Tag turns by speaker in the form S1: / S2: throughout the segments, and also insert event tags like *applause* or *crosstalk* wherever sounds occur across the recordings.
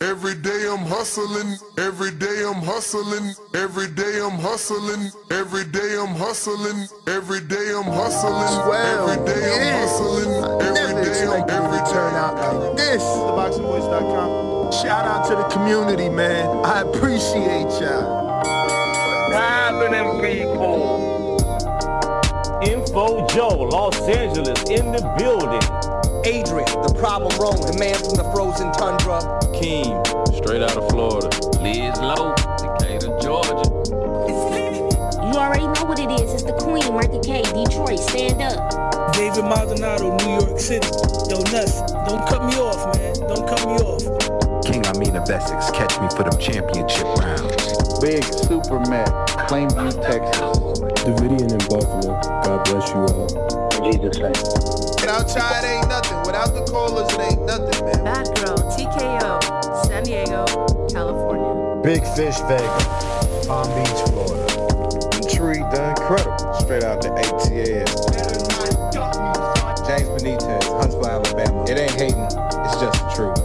S1: Every day I'm hustling, every day I'm hustling, every day I'm hustling, every day I'm hustling, every day I'm hustling, every day I'm hustling, every day I'm every
S2: turn out like this. TheBoxingVoice.com. Shout out to the community, man. I appreciate y'all.
S3: Happening, people. Info Joe, Los Angeles, in the building.
S4: Adrian, the problem wrong, the man from the frozen tundra.
S5: Keem, straight out of Florida.
S6: Liz Lowe, Decatur, Georgia.
S7: You already know what it is. It's the Queen, Martha K, Detroit. Stand up.
S8: David Maldonado, New York City. Yo, Nuts, don't cut me off, man. Don't cut me off.
S9: King Amin of Essex, catch me for them championship rounds.
S10: Big Super Mac, Plainview, Texas.
S11: Davidian in Buffalo. God bless you all.
S12: Jesus' name.
S2: Without Chai, it ain't nothing. Without the callers, it ain't nothing, man.
S13: Bad Girl, TKO, San Diego, California.
S14: Big Fish Vegas, Palm Beach, Florida.
S15: Tree the Incredible, straight out the ATL.
S16: James Benitez, Huntsville, Alabama. It ain't hating, it's just the truth.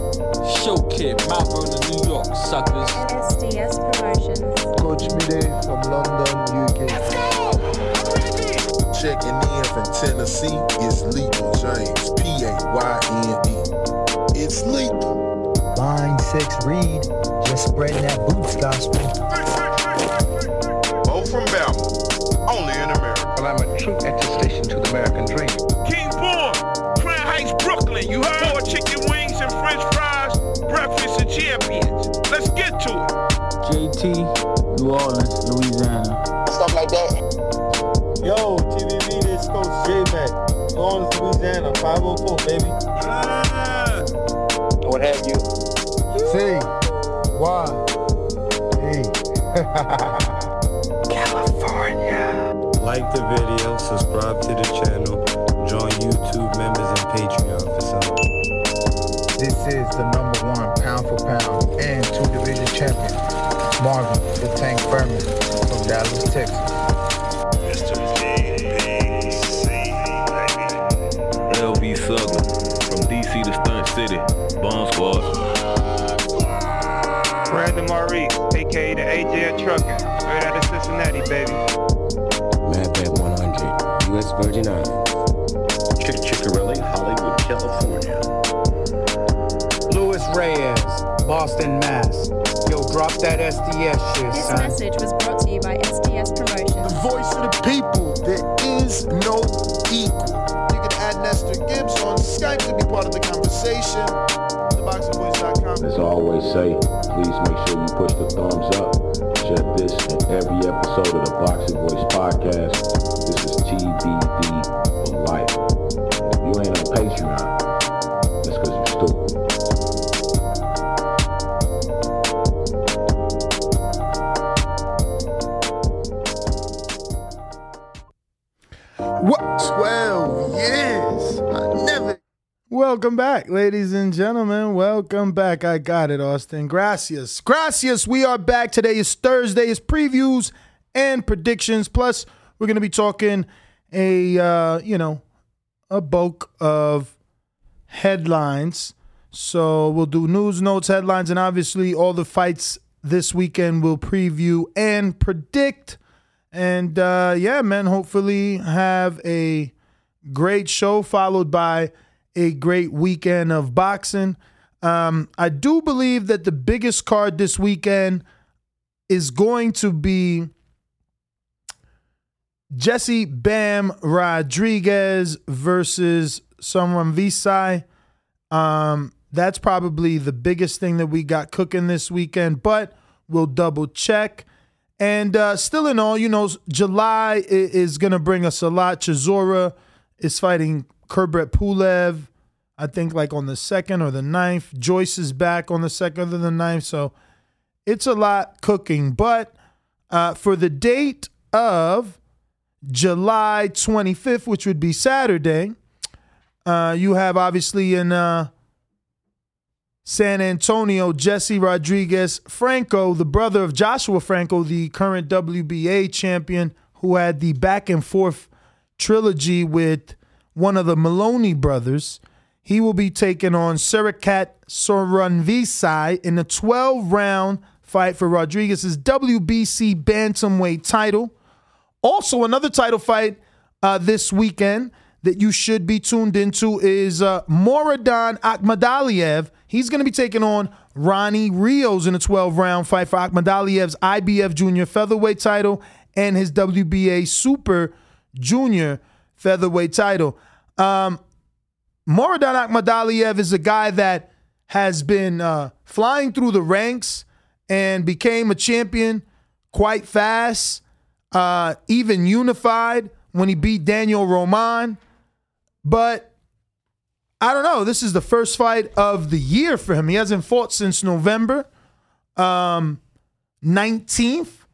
S17: Show Kid, Mount Vernon, New York, suckers.
S18: SDS Promotions.
S19: Coach Mide from London, UK.
S20: Let's!
S21: Checking in from Tennessee, it's Lethal James, P-A-Y-N-E. It's lethal.
S22: Line 6 Reed, just spreading that boots gospel.
S23: Bo from Bama, only in America.
S24: Well, I'm a true attestation to the American dream.
S25: King Born, Crown Heights, Brooklyn. You heard? Four chicken wings and french fries, breakfast of champions. Let's get to it.
S26: JT, New Orleans, Louisiana.
S27: Stuff like that.
S28: Yo, TVV, this Coach J-Mac. New Louisiana, 504, baby.
S27: Yeah. What have you?
S22: C. Y. E.
S27: California.
S29: Like the video, subscribe to the channel, join YouTube members and Patreon for some.
S22: This is the number one pound for pound and two division champion, Marvin the Tank Furman from Dallas, Texas.
S30: From DC to Stunt City, Bomb Squad.
S31: Brandon Maurice, aka the AJ Trucking, straight out of Cincinnati, baby.
S32: Mad Madbat 100, U.S. Virgin Islands.
S33: Chick Chickarelli, Hollywood, California.
S34: Louis Reyes, Boston, Mass. Yo, drop that SDS shit,
S13: This
S34: son.
S13: message was brought
S2: add Gibbs on Skype to be part of the conversation. TheBoxingVoice.com.
S33: As I always say, please make sure you push the thumbs up. Share this and every episode of the Boxing Voice podcast. This is TBD for life. If you ain't on Patreon,
S1: 12 years. I never.
S2: Welcome. back, ladies and gentlemen. Welcome back. I got it, Austin. Gracias. Gracias. We are back. Today is Thursday. It's previews and predictions. Plus, we're going to be talking a, uh, you know, a bulk of headlines. So we'll do news, notes, headlines, and obviously all the fights this weekend we'll preview and predict. And uh, yeah, man, hopefully have a great show followed by a great weekend of boxing. Um, I do believe that the biggest card this weekend is going to be Jesse Bam Rodriguez versus Sor Rungvisai. Um, that's probably the biggest thing that we got cooking this weekend, but we'll double check. And uh, still in all, you know, July is going to bring us a lot. Chisora is fighting Kubrat Pulev, I think like on the second or the ninth. Joyce is back on the second or the ninth. So it's a lot cooking. But uh, for the date of July 25th, which would be Saturday, uh, you have obviously in uh, San Antonio, Jesse Rodriguez Franco, the brother of Joshua Franco, the current WBA champion, who had the back and forth trilogy with one of the Moloney brothers. He will be taking on Srisaket Sovron in a 12 round fight for Rodriguez's WBC Bantamweight title. Also, another title fight uh, this weekend that you should be tuned into is uh, Murodjon Akhmadaliev. He's going to be taking on Ronnie Rios in a 12 round fight for Akhmadaliev's IBF Junior Featherweight title and his WBA Super Junior Featherweight title. Um, Murodjon Akhmadaliev is a guy that has been uh, flying through the ranks and became a champion quite fast, uh, even unified when he beat Daniel Roman. But I don't know. This is the first fight of the year for him. He hasn't fought since November um, 19th.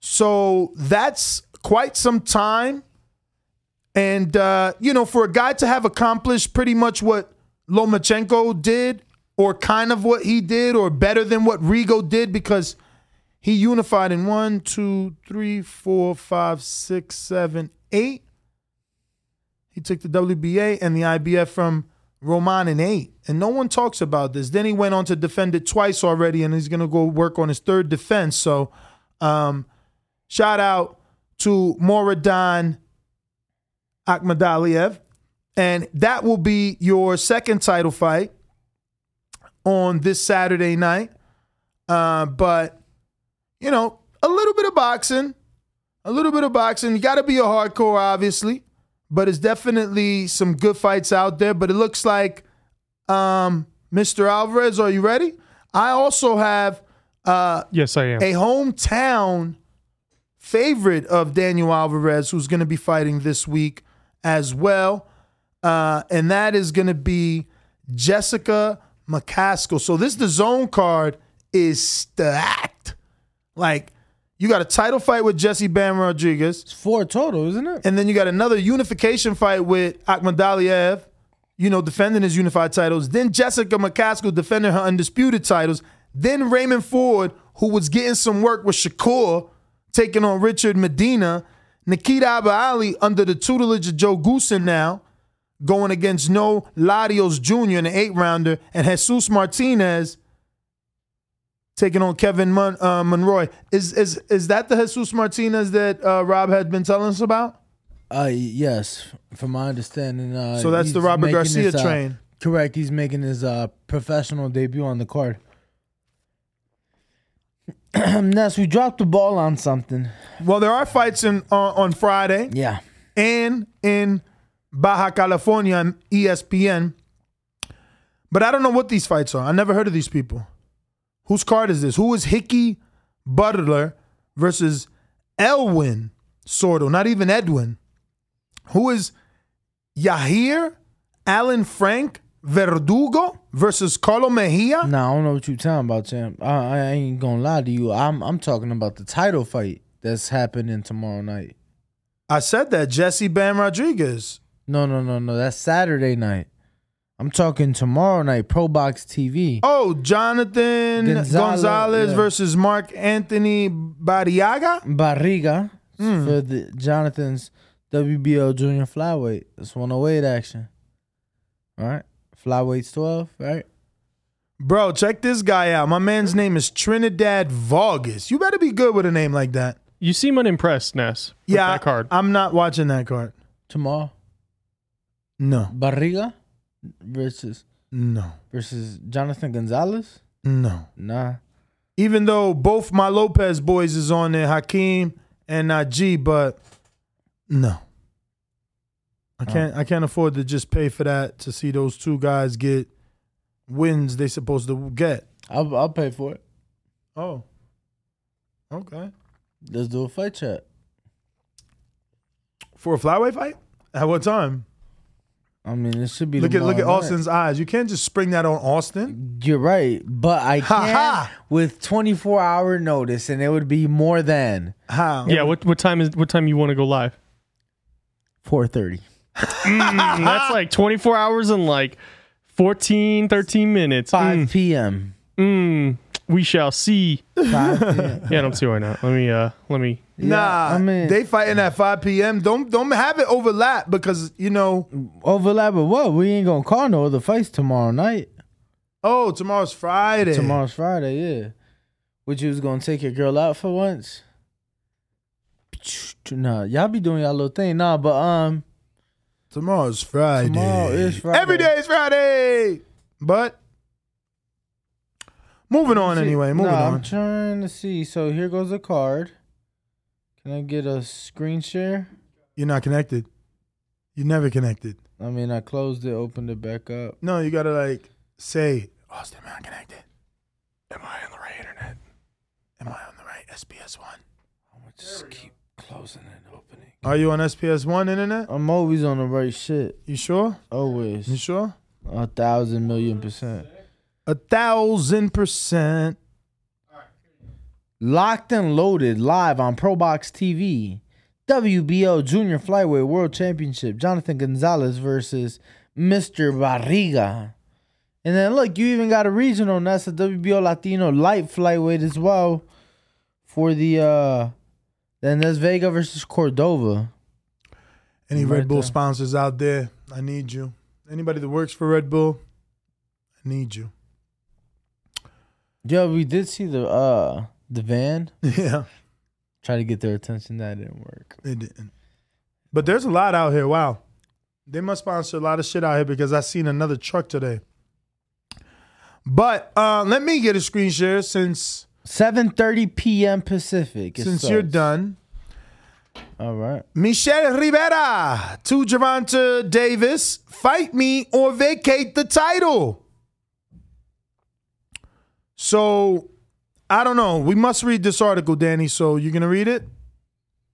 S2: So that's quite some time. And, uh, you know, for a guy to have accomplished pretty much what Lomachenko did, or kind of what he did, or better than what Rigo did, because he unified in one, two, three, four, five, six, seven, eight. He took the WBA and the IBF from Roman in eight. And no one talks about this. Then he went on to defend it twice already, and he's going to go work on his third defense. So, um, shout out to Murodjon Akhmadaliev. And that will be your second title fight on this Saturday night. Uh, but, you know, a little bit of boxing, a little bit of boxing. You got to be a hardcore, obviously, but it's definitely some good fights out there. But it looks like, um, Mr. Alvarez, are you ready? I also have uh,
S35: yes, I am
S2: a hometown favorite of Daniel Alvarez who's going to be fighting this week as well. Uh, and that is going to be Jessica McCaskill. So this DAZN card is stacked. Like you got a title fight with Jesse Bam Rodriguez.
S26: It's four total, isn't it?
S2: And then you got another unification fight with Akhmadaliev, you know, defending his unified titles. Then Jessica McCaskill defending her undisputed titles. Then Raymond Ford, who was getting some work with Shakur, taking on Richard Medina. Nikita Abu under the tutelage of Joe Goossen now, going against Noel Larios Jr. in the eight rounder, and Jesus Martinez taking on Kevin Mon- uh, Monroy. Is is is that the Jesus Martinez that uh, Rob had been telling us about?
S26: Uh, yes, from my understanding. Uh,
S2: so that's the Robert Garcia
S26: his, uh,
S2: train.
S26: correct. He's making his uh, professional debut on the card. *clears throat* Ness, we dropped the ball on something.
S2: Well, there are fights in uh, on Friday.
S26: Yeah.
S2: And in Baja California ESPN. But I don't know what these fights are. I never heard of these people. Whose card is this? Who is Hickey Butler versus Elwin Sordo? Not even Edwin. Who is Yahir Alan Frank Verdugo versus Carlo Mejia?
S26: No, I don't know what you're talking about, champ. I, I ain't gonna lie to you. I'm I'm talking about the title fight that's happening tomorrow night.
S2: I said that Jesse Bam Rodriguez.
S26: No, no, no, no. That's Saturday night. I'm talking tomorrow night, Pro Box TV.
S2: Oh, Jonathan
S26: Gonzalez,
S2: Gonzalez,
S26: yeah.
S2: versus Mark Anthony Barriaga.
S26: Barriga
S2: Hmm.
S26: for the Jonathan's WBO junior flyweight. It's 108 action. All right. Flyweight's 12, right?
S2: Bro, check this guy out. My man's name is Trinidad Vargas. You better be good with a name like that.
S35: You seem unimpressed, Ness. With
S2: yeah,
S35: that card.
S2: I'm not watching that card.
S26: Tomorrow.
S2: No,
S26: Barriga versus
S2: no,
S26: versus Jonathan Gonzalez?
S2: no.
S26: Nah.
S2: Even though both my Lopez boys is on there, Hakeem and Najee, but no. I oh. can't. I can't afford to just pay for that to see those two guys get wins they supposed to get.
S26: I'll I'll pay for it.
S2: Oh, okay.
S26: Let's do a fight chat.
S2: For a flyweight fight? At what time?
S26: I mean, it should be.
S2: Look at look at
S26: night.
S2: Austin's eyes. You can't just spring that on Austin.
S26: You're right, but I
S2: Ha
S26: can
S2: ha.
S26: with 24 hour notice, and it would be more than
S2: How?
S35: yeah. What what time is what time you want to go live?
S26: 4:30.
S35: Mm, that's like 24 hours and like 14, 13 minutes.
S26: 5
S35: Mm,
S26: p.m.
S35: mm, we shall see.
S26: 5 *laughs* p.m.
S35: Yeah, I don't see why not. Let me uh let me
S2: Nah,
S26: I mean-
S2: they fighting at 5 p.m. Don't don't have it overlap because you know.
S26: Overlap with what? We ain't gonna call no other fights tomorrow night.
S2: Oh, tomorrow's Friday.
S26: Tomorrow's Friday, yeah. Which you was gonna take your girl out for once? Nah, y'all be doing y'all little thing. Nah, but um,
S2: Tomorrow's Friday.
S26: Tomorrow is Friday.
S2: Every day is Friday. But moving on
S26: see-
S2: anyway. Moving
S26: nah,
S2: on.
S26: I'm trying to see. So here goes a card. Can I get a screen share?
S2: You're not connected. You never connected.
S26: I mean, I closed it, opened it back up.
S2: No, you gotta like say, Austin, am I connected?
S35: Am I on the right internet?
S2: Am I on the right SPS one?
S26: I'm gonna just keep closing and opening.
S2: Are you on SPS one internet?
S26: I'm always on the right shit.
S2: You sure?
S26: Always.
S2: You sure?
S26: A thousand million percent.
S2: A thousand percent.
S26: Locked and loaded live on ProBox TV. WBO Junior Flyweight World Championship. Jonathan Gonzalez versus Mr. Barriga. And then look, you even got a regional, and that's a WBO Latino light flyweight as well. For the uh then there's Vega versus Cordova.
S2: Any
S26: Right
S2: Red Bull
S26: there.
S2: sponsors out there? I need you. Anybody that works for Red Bull, I need you.
S26: Yeah, we did see the uh the van. *laughs*
S2: Yeah,
S26: Try to get their attention. That didn't work.
S2: they didn't. But there's a lot out here. Wow. They must sponsor a lot of shit out here because I seen another truck today. But uh, let me get a screen share since
S26: 7:30 p.m. Pacific. it
S2: since you're done.
S26: All right.
S2: Michel Rivera to Gervonta Davis, fight me or vacate the title. So I don't know. We must read this article, Danny. So you're gonna read it?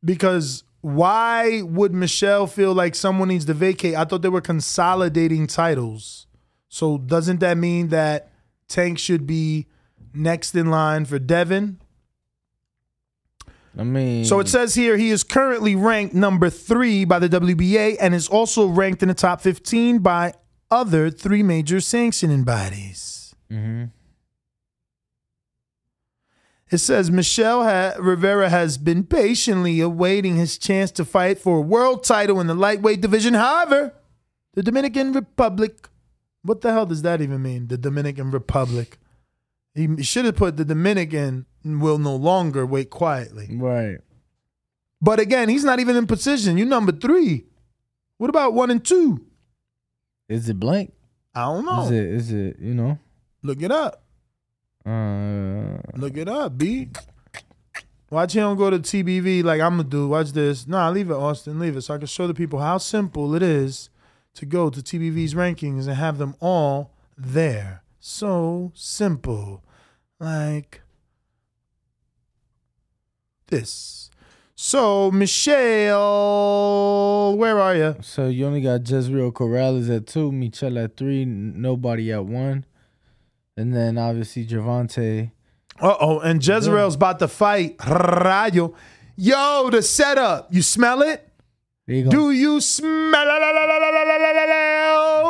S2: Because why would Michel feel like someone needs to vacate? I thought they were consolidating titles. So doesn't that mean that Tank should be next in line for Devin?
S26: I mean,
S2: So it says here he is currently ranked number three by the WBA and is also ranked in the top 15 by other three major sanctioning bodies.
S26: Mhm.
S2: It says Michel ha- Rivera has been patiently awaiting his chance to fight for a world title in the lightweight division. However, the Dominican Republic, what the hell does that even mean? The Dominican Republic. He should have put the Dominican will no longer wait quietly.
S26: right.
S2: But again, he's not even in position. You number three. What about one and two?
S26: Is it blank?
S2: I don't know.
S26: Is it? Is it? You know?
S2: Look it up.
S26: Uh,
S2: Look it up, B. Watch him go to TBV like I'm gonna do. Watch this. Nah, leave it, Austin. Leave it so I can show the people how simple it is to go to TBV's rankings and have them all there. So simple. Like this. So, Michel, where are you?
S26: so you only got Jezreel Corrales at two, Michel at three, nobody at one, and then obviously Gervonta.
S2: Uh oh, and Jezreel's about to fight Rayo. Yo, the setup. You smell it?
S26: You.
S2: Do you smell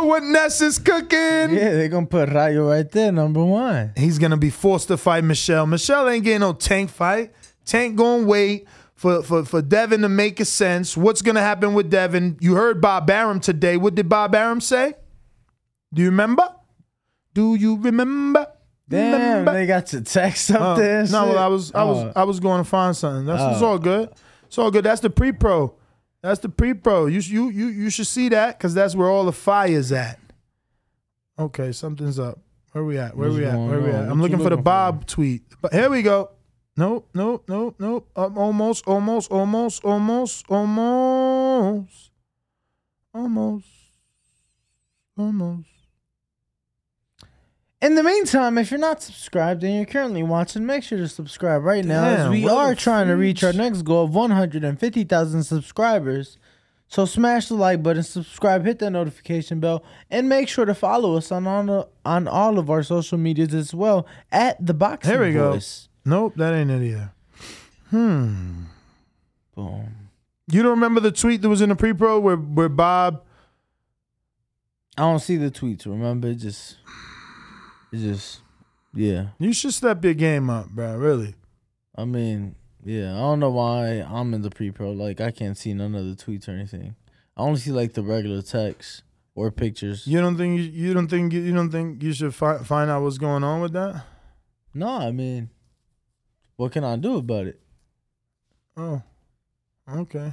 S2: what Ness is cooking.
S26: Yeah, they're gonna put Rayo right there, number one.
S2: He's gonna be forced to fight Michel. Michel ain't getting no tank fight. Tank gonna wait for, for, for Devin to make a sense. What's gonna happen with Devin? You heard Bob Arum today. What did Bob Arum say? Do you remember? Do you remember?
S26: Damn,
S2: Remember?
S26: they got your text up
S2: Oh,
S26: there.
S2: no, well, I was I was
S26: Oh.
S2: I was going to find something. That's it's
S26: Oh.
S2: all good. It's all good. That's the pre-pro. That's the pre-pro. You sh- you you you should see that because that's where all the fire's at. Okay, something's up. Where we at? Where
S26: What's
S2: we at? Where we at? I'm
S26: you
S2: looking for the
S26: looking for?
S2: Bob tweet. But here we go. Nope, nope, nope, nope. Um, almost, almost, almost, almost, almost, almost, almost.
S26: In the meantime, if you're not subscribed and you're currently watching, make sure to subscribe right now as we are trying to reach our next goal of 150,000 subscribers. So smash the like button, subscribe, hit that notification bell, and make sure to follow us on all the, on all of our social medias as well at the Boxing
S2: Here we go.
S26: Voice.
S2: Nope, that ain't it either. Hmm.
S26: Boom.
S2: You don't remember the tweet that was in the pre-pro where where Bob
S26: I don't see the tweets. Remember, it just, it just, yeah.
S2: You should step your game up, bro. Really.
S26: I mean, yeah. I don't know why I'm in the pre-pro. Like, I can't see none of the tweets or anything. I only see like the regular text or pictures.
S2: You don't think you, you don't think you, you don't think you should fi- find out what's going on with that?
S26: No, I mean, what can I do about it?
S2: Oh, okay.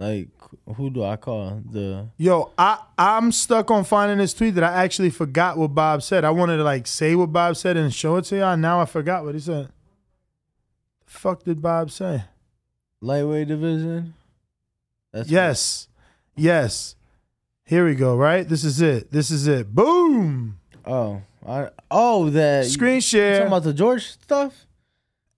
S26: Like, who do I call? The
S2: Yo, I I'm stuck on finding this tweet that I actually forgot what Bob said. I wanted to like say what Bob said and show it to y'all. Now I forgot what he said. The fuck did Bob say?
S26: lightweight division. That's
S2: yes, yes. Here we go. Right. This is it. This is it. Boom.
S26: Oh, I oh that
S2: Screen
S26: you
S2: share.
S26: talking about the George stuff.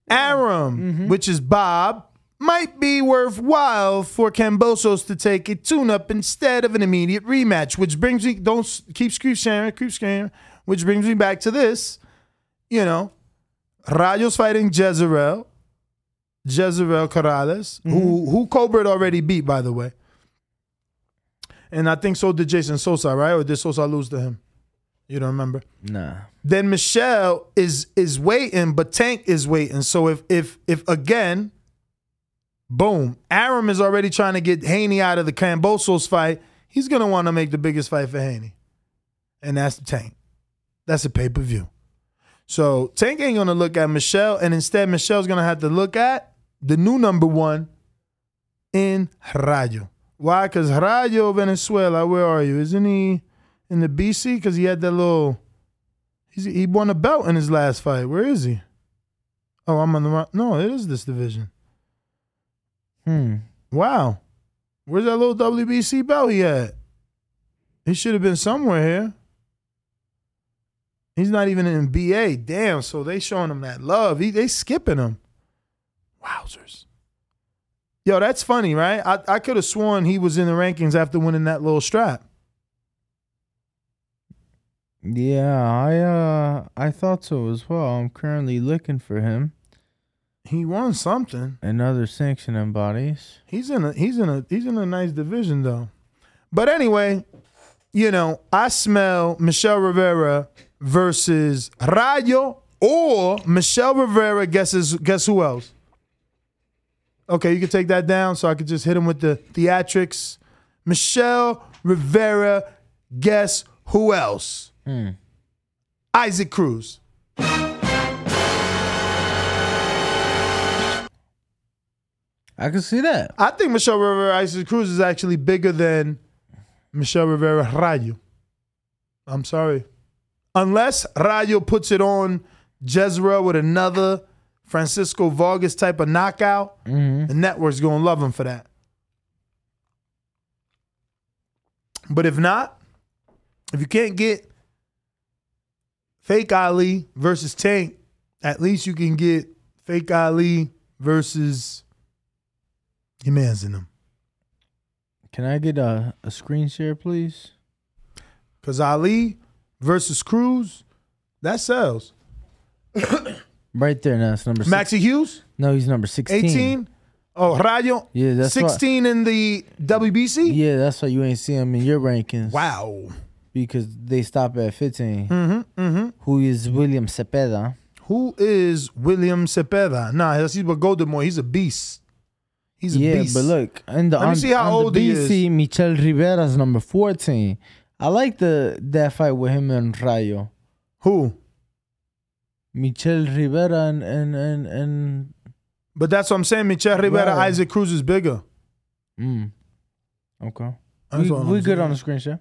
S2: Arum,
S26: Mm-hmm.
S2: which is Bob, might be worthwhile for Kambosos to take a tune-up instead of an immediate rematch. Which brings me, don't keep screw sharing, keep sharing. Which brings me back to this, you know, Rayos fighting Jezreel, Jezreel Corrales, who mm-hmm. who Cobra already beat, by the way. And I think so did Jason Sosa, right? Or did Sosa lose to him? You don't remember?
S26: Nah.
S2: then Michel is is waiting, but Tank is waiting. So if if if again, boom, Arum is already trying to get Haney out of the Kambosos fight. He's gonna want to make the biggest fight for Haney, and that's the Tank. That's a pay per view. So Tank ain't gonna look at Michel, and instead Michel's gonna have to look at the new number one in Rayo. Why? Because Rayo Valenzuela, where are you? Isn't he in the BC? Because he had that little. He won a belt in his last fight. Where is he? Oh, I'm on the wrong. No, it is this division.
S26: Hmm.
S2: Wow. Where's that little WBC belt he had? He should have been somewhere here. He's not even in BA. Damn. So they showing him that love. He, they skipping him. Wowzers. Yo, that's funny, right? I, I could have sworn he was in the rankings after winning that little strap.
S26: Yeah, I uh I thought so as well. I'm currently looking for him
S2: He won something.
S26: and other sanctioning bodies.
S2: He's in a he's in a he's in a nice division though. But anyway, you know, I smell Michel Rivera versus Rayo or Michel Rivera guesses guess who else? Okay, you can take that down so I could just hit him with the theatrics. Michel Rivera, guess who else?
S26: Hmm.
S2: Isaac Cruz.
S26: I can see that.
S2: I think Michel Rivera Isaac Cruz is actually bigger than Michel Rivera Rayo. I'm sorry. Unless Rayo puts it on Jezreel with another Francisco Vargas type of knockout, mm-hmm. the network's gonna love him for that. But if not, if you can't get fake Ali versus Tank, at least you can get fake Ali versus your man's in them.
S26: Can I get a, a screen share, please?
S2: Because Ali versus Cruz, that sells. *coughs*
S26: Right there, now it's number six.
S2: Maxie Hughes,
S26: No, he's number 16.
S2: 18. Oh, Rayo,
S26: Yeah, that's why-
S2: 16 in the WBC?
S26: Yeah, that's why you ain't see him in your rankings.
S2: Wow.
S26: because they stop at 15.
S2: Mm-hmm. Mm-hmm.
S26: Who is William Zepeda?
S2: Who is William Zepeda? Nah, he's with Golden Boy. He's a beast. He's a
S26: yeah,
S2: beast.
S26: but look, in the
S2: Let me
S26: on,
S2: see how old he is.
S26: BC, Michel Rivera's number 14. I like the that fight with him and Rayo.
S2: Who?
S26: Michel Rivera and and and, and
S2: But that's what I'm saying. Michel Rivera,
S26: Right.
S2: Isaac Cruz is bigger.
S26: mm. Okay.
S2: That's
S26: we
S2: I'm
S26: we good
S2: saying.
S26: on the screen share.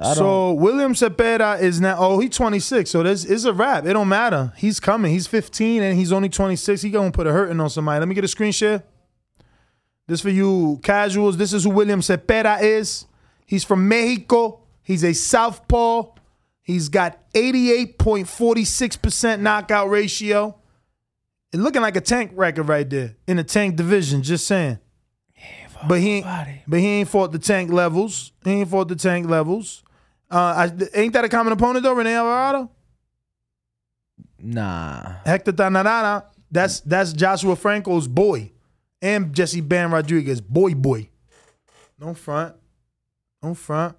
S2: So William Zepeda is now. Oh, he's 26. So this is a wrap. It don't matter. He's coming. He's 15 and he's only 26. He gonna put a hurting on somebody. Let me get a screen share. This for you casuals. This is who William Zepeda is. He's from Mexico. He's a southpaw. He's got 88.46% knockout ratio. It looking like a tank record right there in the tank division. Just saying. But he ain't, but he ain't fought the tank levels. He ain't fought the tank levels. Uh, I, ain't that a common opponent though, Rene Alvarado?
S26: Nah.
S2: Hector Tanajara. That's that's Joshua Franco's boy, and Jesse Bam Rodriguez boy boy. No front, no front.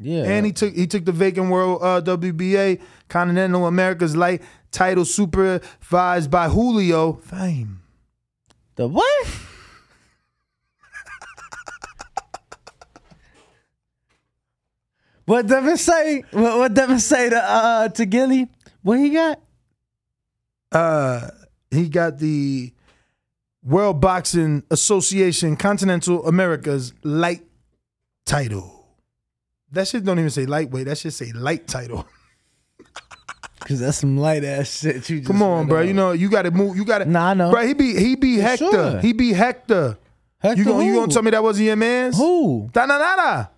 S26: Yeah.
S2: And he took he took the vacant world uh, WBA Continental America's light title supervised by Julio. Fame.
S26: The what? What Devin say? What, what Devin say to uh to Gilly? What he got?
S2: uh he got the World Boxing Association Continental America's light title. That shit don't even say lightweight. That shit say light title. *laughs*
S26: Cause that's some light ass shit. You just
S2: Come on, bro.
S26: out.
S2: You know you got to move. You got to.
S26: Nah, I know.
S2: Bro, he be he be
S26: For
S2: Hector.
S26: sure.
S2: He be Hector.
S26: Hector
S2: you gonna you
S26: who?
S2: gonna tell me that wasn't your man's?
S26: Who?
S2: Tanajara.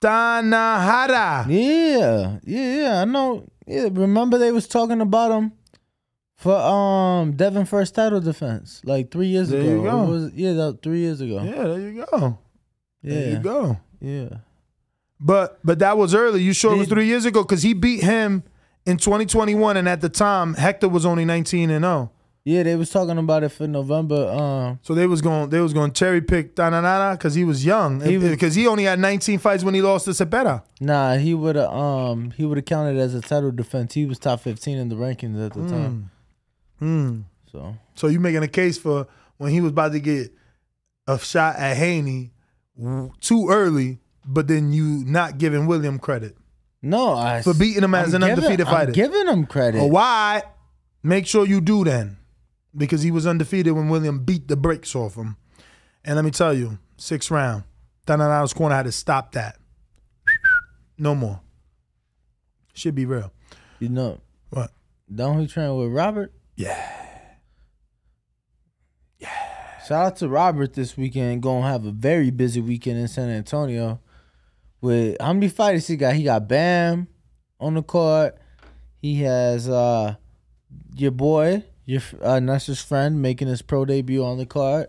S2: Tanajara.
S26: Yeah, yeah, yeah. I know. Yeah, remember they was talking about him for um Devin first title defense like three years
S2: There
S26: ago.
S2: you go.
S26: Was, yeah, that three years ago.
S2: Yeah, there you go.
S26: Yeah.
S2: There you go.
S26: Yeah.
S2: But but that was early. You sure it was three years ago? Because he beat him in 2021, and at the time Hector was only 19 and 0.
S26: Yeah, they was talking about it for November. Um,
S2: So they was going they was going to cherry pick Tananana because he was young. Because he only had 19 fights when he lost to Zepeda.
S26: nah, he would have um he would have counted as a title defense. He was top fifteen in the rankings at the time.
S2: Hmm.
S26: So
S2: So you making a case for when he was about to get a shot at Haney too early, but then you not giving William credit
S26: no, I
S2: for beating him as
S26: I'm
S2: an
S26: giving-
S2: undefeated
S26: I'm
S2: fighter.
S26: giving him credit.
S2: Oh, why? Make sure you do then, because he was undefeated when William beat the brakes off him. And let me tell you, sixth round, Tanana's corner had to stop that. No more. Should be real.
S26: You know
S2: What?
S26: Don't he train with Robert?
S2: Yeah. Yeah.
S26: Shout out to Robert this weekend. Gonna have a very busy weekend in San Antonio. With how many fighters he got? He got Bam on the court. He has uh your boy, your uh, Nestor's friend, making his pro debut on the card.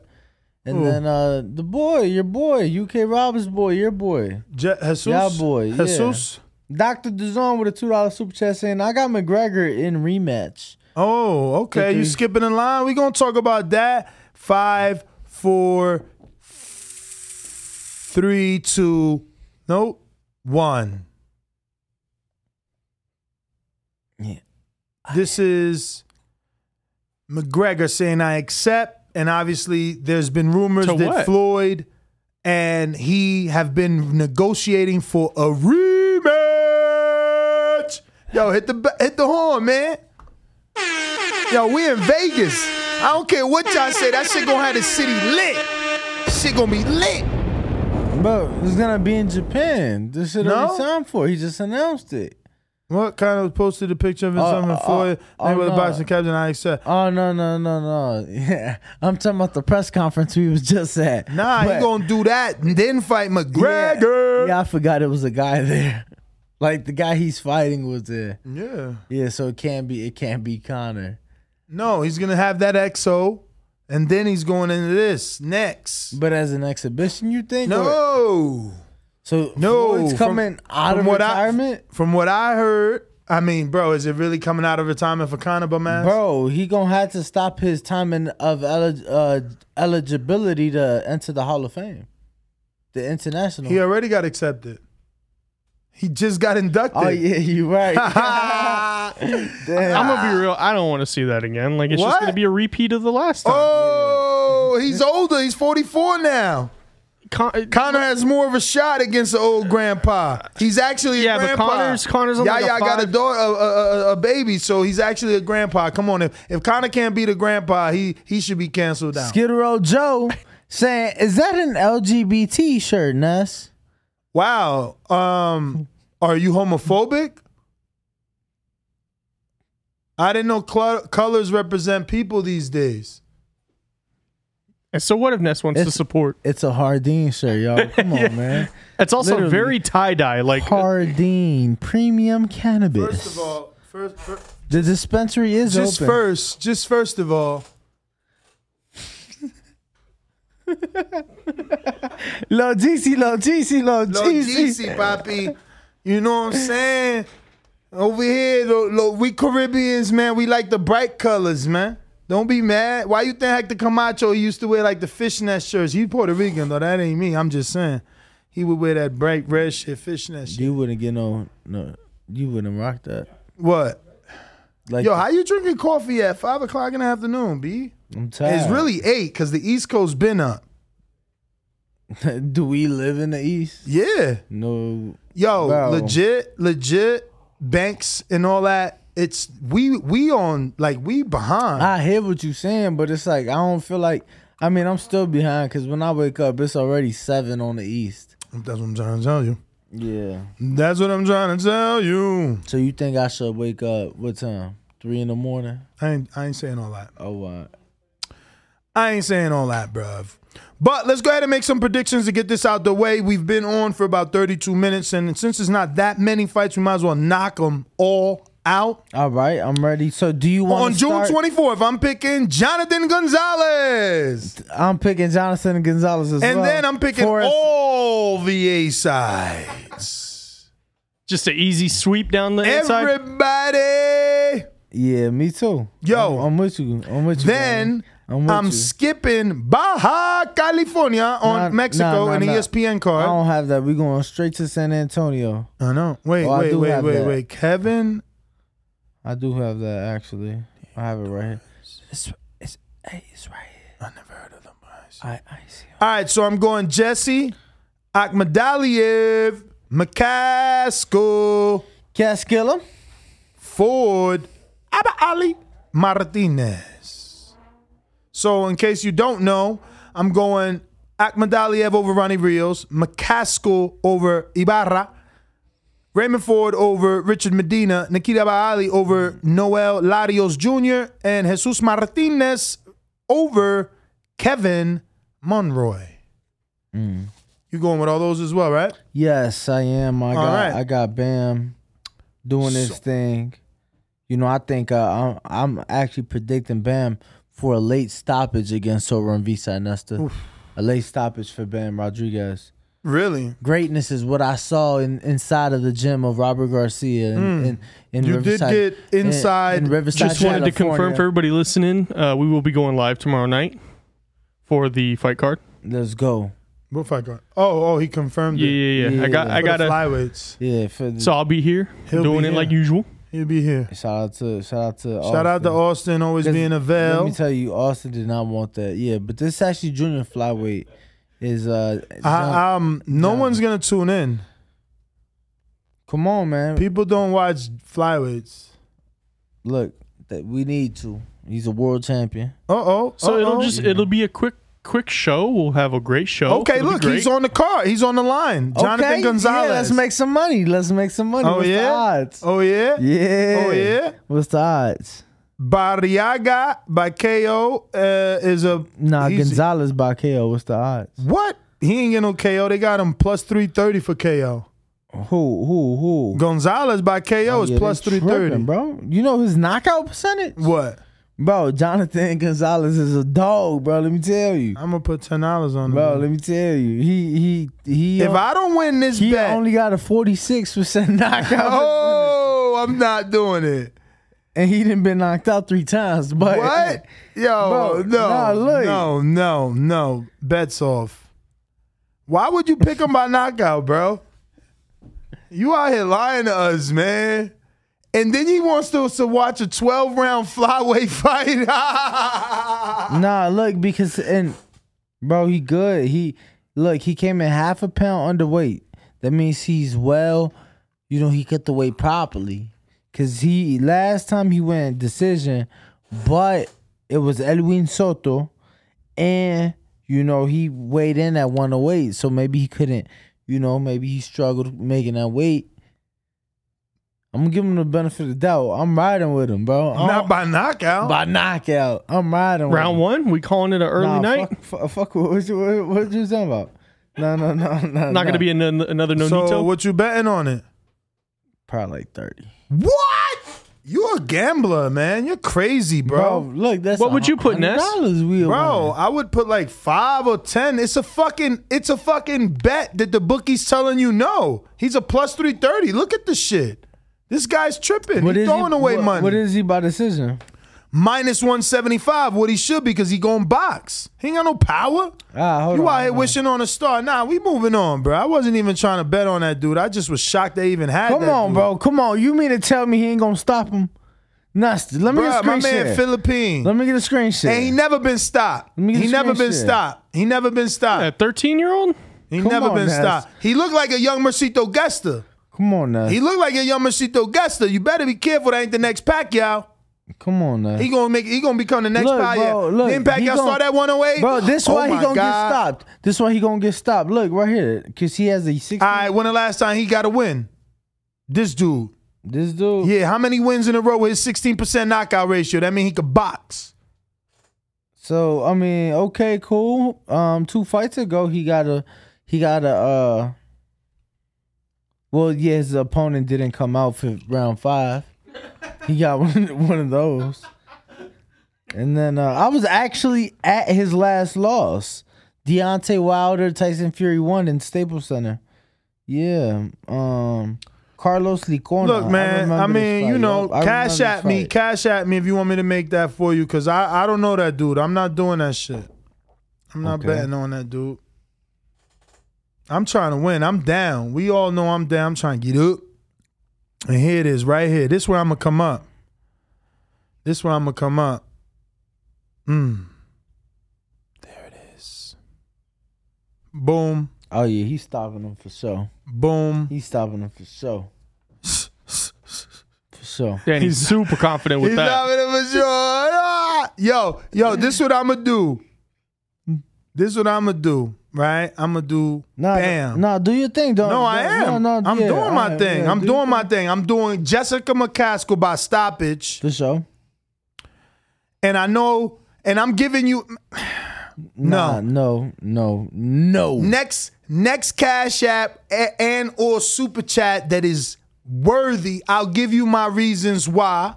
S26: And
S2: Who?
S26: then uh the boy, your boy, UK Roberts boy, your boy.
S2: Je- Jesus?
S26: Yeah, boy. Yeah.
S2: Jesus?
S26: Dr. Duzon with a two dollar super chat saying, I got McGregor in rematch.
S2: Oh, okay. You skipping in line. We're gonna talk about that. Five, four, three, two, no, one.
S26: Yeah.
S2: This is McGregor saying I accept, and obviously there's been rumors
S35: To
S2: that
S35: what?
S2: Floyd and he have been negotiating for a rematch. Yo, hit the ba- hit the horn, man. Yo, we in Vegas. I don't care what y'all say. That shit gonna have the city lit. Shit gonna be lit.
S26: Bro, it's gonna be in Japan. This shit
S2: No?
S26: already signed for. He just announced it.
S2: What kind of posted a picture of his
S26: Oh,
S2: son
S26: oh, uh,
S2: Floyd?
S26: oh, uh,
S2: Mayweather
S26: no.
S2: boxing captain. I accept.
S26: Oh no no no no! Yeah, I'm talking about the press conference we was just at.
S2: Nah,
S26: But-
S2: he gonna do that and then fight McGregor.
S26: Yeah, I forgot it was a guy there. *laughs* Like the guy he's fighting was there.
S2: Yeah.
S26: Yeah, so it can't be it can't be Conor.
S2: No, he's gonna have that XO, and then he's going into this next.
S26: But as an exhibition, you think? or-
S2: No,
S26: So
S2: no.
S26: Floyd's
S2: from-
S26: coming out
S2: from
S26: of
S2: what
S26: retirement,
S2: I, from what I heard, I mean, bro, is it really coming out of retirement for Conor Bamas?
S26: bro. He gonna have to stop his timing of elig- uh, eligibility to enter the Hall of Fame, the international.
S2: he already got accepted. He just got inducted.
S26: oh yeah, you're right. *laughs* *laughs* Damn.
S35: I'm gonna be real. I don't want to see that again. Like it's
S2: What?
S35: just gonna be a repeat of the last time.
S2: Oh, he's older. He's 44 now.
S35: Con-
S2: Conor has more of a shot against the old grandpa. He's actually a
S35: Yeah, but
S2: grandpa.
S35: Conor's- Conor's on
S2: yeah,
S35: like a
S2: yeah, got a daughter, a, a, a- a baby, so he's actually a grandpa. Come on, if if Conor can't be the grandpa, he he should be canceled out.
S26: Skid Row Joe saying, "Is that an LGBT shirt, Ness?"
S2: Wow. Um, are you homophobic? I didn't know cl- colors represent people these days.
S35: And so what if Ness wants to support?
S26: It's a Hardin shirt, y'all. *laughs* Come on, man.
S35: It's also
S26: Literally.
S35: very tie dye. Like uh,
S26: Hardin premium cannabis.
S2: First of all, first, first
S26: the dispensary is
S2: just
S26: open.
S2: first, just first of all, *laughs*
S26: Lo GC, lo GC, lo
S2: Lo
S26: GC.
S2: GC, papi. You know what I'm saying? Over here, lo, lo, we Caribbeans, man, we like the bright colors, man. Don't be mad. Why you think Hector Camacho he used to wear like the fishnet shirts? He's Puerto Rican though. That ain't me. I'm just saying. He would wear that bright red shit, fishnet shit.
S26: You wouldn't get no, no. You wouldn't rock that.
S2: What?
S26: Like,
S2: Yo, how you drinking coffee at five o'clock in the afternoon, B?
S26: I'm tired.
S2: It's really eight because the East Coast been up. *laughs*
S26: Do we live in the East?
S2: Yeah.
S26: No.
S2: Yo, legit, legit banks and all that. It's we we on like we behind.
S26: I hear what you're saying, but it's like I don't feel like. I mean, I'm still behind because when I wake up, it's already seven on the East.
S2: That's what I'm trying to tell you.
S26: Yeah.
S2: That's what I'm trying to tell you.
S26: So you think I should wake up what time? Three in the morning?
S2: I ain't I ain't saying all that.
S26: Oh, what?
S2: I ain't saying all that, bruv. But let's go ahead and make some predictions to get this out the way. We've been on for about 32 minutes, and since it's not that many fights, we might as well knock them all out.
S26: All right, I'm ready. So do you want
S2: On June 24th, I'm picking Jonathan Gonzalez.
S26: I'm picking Jonathan Gonzalez as
S2: And
S26: well.
S2: then I'm picking
S26: Forrest-
S2: all the A sides.
S35: just an easy sweep down the inside.
S2: Everybody.
S26: Yeah, me too.
S2: Yo.
S26: I'm, I'm with you. I'm with you.
S2: Then
S26: man. I'm,
S2: I'm
S26: you.
S2: skipping Baja California on
S26: Nah,
S2: Mexico
S26: nah, nah,
S2: and
S26: nah.
S2: ESPN
S26: I don't have that. We're going straight to San Antonio.
S2: I know. Wait,
S26: Oh,
S2: wait,
S26: do
S2: wait, wait,
S26: that.
S2: wait. Kevin.
S26: I do have that actually. I have it right here. It's it's hey, it's right here.
S2: I never heard of them guys.
S26: I I see.
S2: All right, so I'm going Jesse, Akhmadaliev, McCaskill,
S26: Caskilla.
S2: Ford, Abba Ali, Martinez. So, in case you don't know, I'm going Akhmadaliev over Ronnie Rios, McCaskill over Ibarra, Raymond Ford over Richard Medina, Nikita Ababiy over Noel Larios Jr., and Jesus Martinez over Kevin Monroy. You going with all those as well, right?
S26: Yes, I am. I
S2: All
S26: got
S2: right.
S26: I got Bam doing this thing. You know, I think uh, I'm I'm actually predicting Bam for a late stoppage against Sor Rungvisai Nesta. A late stoppage for Bam Rodriguez.
S2: Really?
S26: Greatness is what I saw in, inside of the gym of Robert Garcia. In,
S2: Mm.
S26: in, in
S2: You did get inside-
S26: In, Riverside,
S35: Just wanted to confirm for everybody listening, uh, we will be going live tomorrow night for the fight card.
S26: Let's go.
S2: What fight card? Oh, oh, he confirmed
S35: Yeah,
S2: it.
S35: yeah, yeah. I got, I got
S2: the
S35: a.
S2: flyweights.
S26: Yeah, for the,
S35: So I'll be here
S2: He'll
S35: doing
S2: be
S35: it
S2: here.
S35: like usual.
S2: He'll be here.
S26: shout out to shout out to
S2: Shout out to Austin, always
S26: 'Cause
S2: being a
S26: Let me tell you, Austin did not want that. Yeah, but this actually junior flyweight is uh.
S2: I, um, no
S26: John-
S2: one's gonna tune in.
S26: come on, man.
S2: People don't watch flyweights.
S26: Look, that we need to. He's a world champion.
S2: Uh oh.
S35: So it'll just it'll be a quick quick show. We'll have a great show.
S2: Okay,
S35: It'll
S2: look, he's on the car. He's on the line. Jonathan
S26: Okay,
S2: Gonzalez.
S26: Yeah, let's make some money. Let's make some money.
S2: Oh
S26: What's the
S2: yeah.
S26: odds?
S2: Oh yeah.
S26: Yeah.
S2: Oh yeah.
S26: What's the odds?
S2: Barriga by KO uh, is a
S26: Nah,
S2: he's-
S26: Gonzalez by KO. What's the odds?
S2: What? He ain't get no KO. They got him plus three thirty for KO.
S26: Who? Who? Who?
S2: Gonzalez by KO
S26: Oh,
S2: is
S26: yeah,
S2: plus
S26: they
S2: three thirty.
S26: tripping, bro. You know his knockout percentage?
S2: What?
S26: Bro, Jonathan Gonzalez is a dog, bro. Let me tell you.
S2: I'm gonna put ten dollars on
S26: Bro, let me tell you. He he he
S2: If I don't win this
S26: he
S2: bet,
S26: only got a 46% knockout. *laughs*
S2: oh, I'm not doing it.
S26: And he didn't been knocked out three times. But
S2: What? Yo, *laughs*
S26: Bro,
S2: no,
S26: nah, look.
S2: no, no, no. Bets off. Why would you pick him by knockout, bro? You out here lying to us, man. And then he wants us to watch a 12 round flyweight *laughs* fight. *laughs*
S26: Nah, look, because and bro, he good. He look, he came in half a pound underweight. That means he's well, you know, he cut the weight properly. Cause he last time he went decision, but it was Elwin Soto, and you know, he weighed in at 108. So maybe he couldn't, you know, maybe he struggled making that weight. I'm gonna give him the benefit of the doubt. I'm riding with him, bro. I
S2: Not
S26: don't-
S2: by knockout.
S26: by knockout. I'm riding with
S35: Round
S26: him.
S35: one, we calling it an early
S26: Nah,
S35: night.
S26: Fuck, fuck, fuck what, you, what, what you talking about? No, no, no, no.
S35: Not going to be an, another Nonito.
S2: so what you betting on it?
S26: Probably like thirty.
S2: What? You're a gambler, man. You're crazy, bro.
S26: Bro, look, that's
S35: What would you put, Ness?
S26: dollars we
S2: Bro, I would put like five or ten. It's a fucking, it's a fucking bet that the bookie's telling you no. He's a plus three thirty. Look at the shit. This guy's tripping.
S26: What
S2: He's
S26: is he-
S2: throwing away
S26: what-
S2: money.
S26: What is he by decision?
S2: Minus one seventy five. What he should be because he going box. He ain't got no power.
S26: Ah, hold
S2: you
S26: on,
S2: out here
S26: hold
S2: wishing on a star. Nah, we moving on, bro. I wasn't even trying to bet on that dude. I just was shocked they even had
S26: Come
S2: that
S26: on,
S2: dude.
S26: bro. Come on. You mean to tell me he ain't gonna stop him? Nasty. Let me
S2: Bruh,
S26: get a
S2: my
S26: screen
S2: man
S26: share.
S2: Philippine.
S26: Let me get a screen share.
S2: And he never been stopped.
S26: Let me get
S2: He
S26: the
S2: never been
S26: share.
S2: stopped. He never been stopped.
S35: A 13 year old?
S2: He
S26: Come
S2: never
S26: on,
S2: been
S26: Ness.
S2: stopped. He looked like a young Mercito Gesta.
S26: Come on now.
S2: He looked like a young Mercito Gesta. You better be careful. That ain't the next Pacquiao.
S26: Come on now.
S2: He gonna make. He gonna become the next
S26: Look, bro, look,
S2: Didn't
S26: he
S2: Pacquiao
S26: gon-
S2: start at 108?
S26: Bro, this
S2: Oh
S26: why he gonna
S2: God.
S26: get stopped. This why he gonna get stopped. Look right here, cause he has a six.
S2: All right. When the last time he got a win? This dude.
S26: This dude.
S2: Yeah. How many wins in a row with his 16% knockout ratio? That mean he could box.
S26: So I mean, okay, cool. Um, two fights ago, he got a, he got a. uh Well, yeah, his opponent didn't come out for round five. He got one, *laughs* one of those. And then uh, I was actually at his last loss. Deontay Wilder, Tyson Fury won in Staples Center. Yeah. Um Carlos Licona.
S2: Look, man.
S26: remember
S2: I, mean, you know.
S26: I
S2: cash at me, cash at me if you want me to make that for you, cause I I don't know that dude. I'm not doing that shit. I'm not
S26: Okay.
S2: betting on that dude. I'm trying to win. I'm down. We all know I'm down. I'm trying to get up. And here it is, right here. This where I'm gonna come up. This where I'm gonna come up. Mm. There it is. Boom.
S26: Oh yeah, he's stopping him for sure.
S2: Boom.
S26: He's stopping him for sure. For sure.
S35: Yeah, and he's super confident with *laughs* that.
S2: He's
S35: that.
S2: not in for sure. Ah! Yo, yo, this what I'ma do. This is what I'ma do, right? I'ma do
S26: Nah,
S2: bam.
S26: nah, do your thing, dog.
S2: No, I am.
S26: No, no,
S2: I'm
S26: yeah,
S2: doing my thing.
S26: yeah,
S2: I'm
S26: do
S2: doing my thing. I'm doing Jessica McCaskill by stoppage.
S26: The show.
S2: And I know, and I'm giving you *sighs*
S26: Nah, no, no, no.
S2: next next cash app and or super chat that is worthy. I'll give you my reasons why,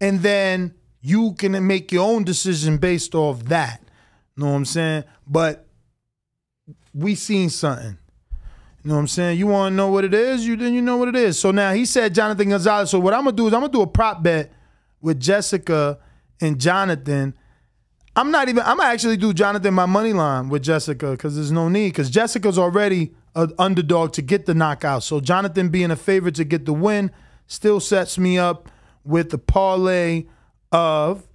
S2: and then you can make your own decision based off that. Know what I'm saying? But we seen something. You know what I'm saying? You want to know what it is? You then you know what it is. So now he said Jonathan Gonzalez. So what I'm gonna do is I'm gonna do a prop bet with Jessica and Jonathan. I'm not even. I'm gonna actually do Jonathan my money line with Jessica because there's no need because Jessica's already an underdog to get the knockout. So Jonathan being a favorite to get the win still sets me up with the parlay of.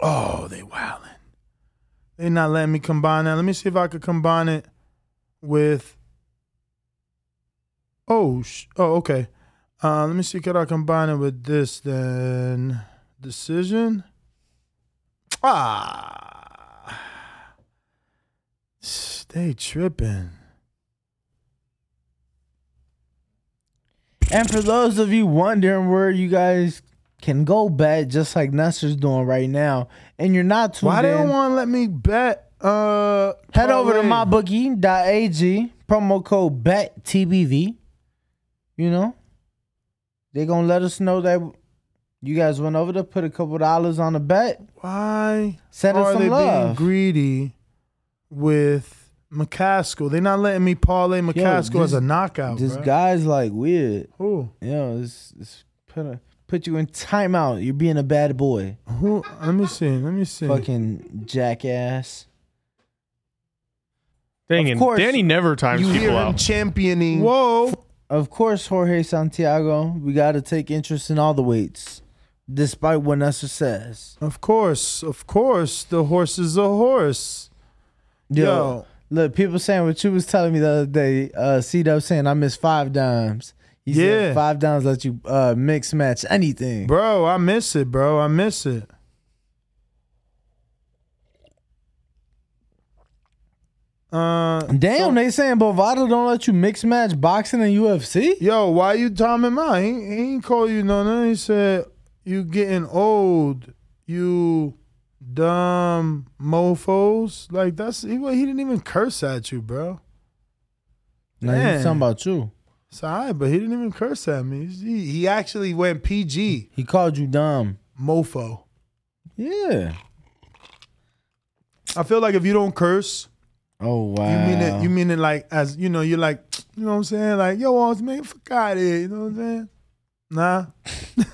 S2: Oh, they wildin'. They not letting me combine that. Let me see if I could combine it with. Oh, sh- oh, okay. Uh, let me see. Could I combine it with this then? Decision. Ah. They tripping.
S26: And for those of you wondering where you guys can go bet, just like Nestor's doing right now, and you're not tuned
S2: Why they don't
S26: in,
S2: want to let me bet? Uh,
S26: head over to mybookie.ag, promo code BETTBV. You know, they gonna let us know that you guys went over to put a couple dollars on the bet.
S2: Why
S26: Send us
S2: are
S26: some
S2: they being greedy with McCaskill? They're not letting me parlay McCaskill
S26: Yo,
S2: as a knockout.
S26: This
S2: bruh.
S26: guy's like weird.
S2: Who?
S26: Yo, it's, it's put a, put you in timeout. You're being a bad boy.
S2: Who? Let me see. Let me see.
S26: Fucking jackass.
S35: Dang
S26: Of
S35: it.
S26: course,
S35: Danny never times
S2: you
S35: people
S2: hear him
S35: out.
S2: championing.
S26: Whoa. Of course, Jorge Santiago. We got to take interest in all the weights, despite what Nestor says.
S2: Of course, of course, the horse is a horse.
S26: Yo,
S2: Yo.
S26: look, people saying what you was telling me the other day. Uh, C Dub saying I missed five dimes. He
S2: Yeah.
S26: said five dimes let you uh, mix match anything.
S2: Bro, I miss it, bro. I miss it. Uh,
S26: Damn, they saying Bovada don't let you mix match boxing and UFC.
S2: Yo, why you time him out? He, he ain't call you no nothing. He said you getting old, you dumb mofos. Like that's he, he didn't even curse at you, bro.
S26: Now he's talking about you.
S2: It's all right, but he didn't even curse at me. He, he actually went PG.
S26: He called you dumb.
S2: Mofo.
S26: Yeah.
S2: I feel like if you don't curse,
S26: Oh wow.
S2: you mean it. You mean it like as you know. You're like, you know what I'm saying? Like, yo, Walls, man, fuck out of here. You know what I'm saying? Nah. *laughs*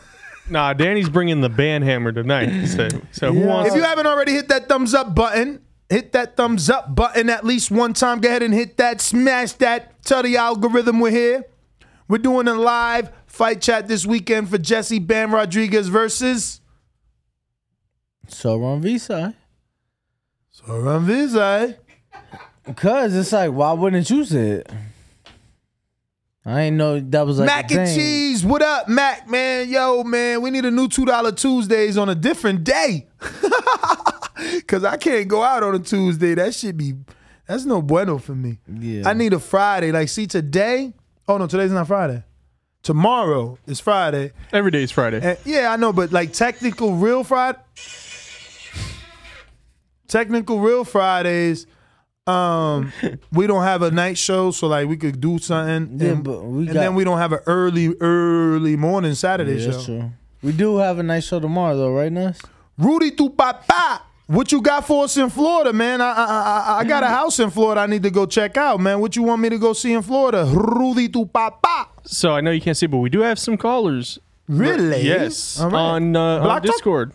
S35: Nah, Danny's bringing the band hammer tonight. So, so who wants?
S2: If you haven't already hit that thumbs up button, hit that thumbs up button at least one time. Go ahead and hit that, smash that. Tell the algorithm we're here. We're doing a live fight chat this weekend for Jesse Bam Rodriguez versus
S26: So on Visa.
S2: Soran Vizai.
S26: Cause it's like, why wouldn't you say it? I ain't know that was like
S2: Mac and
S26: thing.
S2: cheese. What up, Mac, man? Yo, man, we need a new $2 Tuesdays on a different day. *laughs* Cause I can't go out on a Tuesday. That should be that's no bueno for me.
S26: Yeah.
S2: I need a Friday. Like, see, today. Oh no, today's not Friday. Tomorrow is Friday.
S35: Every day is Friday.
S2: And, yeah, I know, but like technical real Friday. Technical real Fridays. Um, *laughs* we don't have a night show, so like we could do something.
S26: Yeah,
S2: and,
S26: but we
S2: and
S26: got-
S2: then we don't have an early, early morning Saturday
S26: Yeah,
S2: show.
S26: that's true. We do have a night show tomorrow though, right, Ness?
S2: Rudy tu papa. What you got for us in Florida, man? I, I I I got a house in Florida. I need to go check out, man. What you want me to go see in Florida? Rudy tu papa.
S35: So I know you can't see, but we do have some callers.
S2: Really?
S35: Yes.
S2: All right.
S35: On, uh, on
S2: Block Talk?
S35: Discord.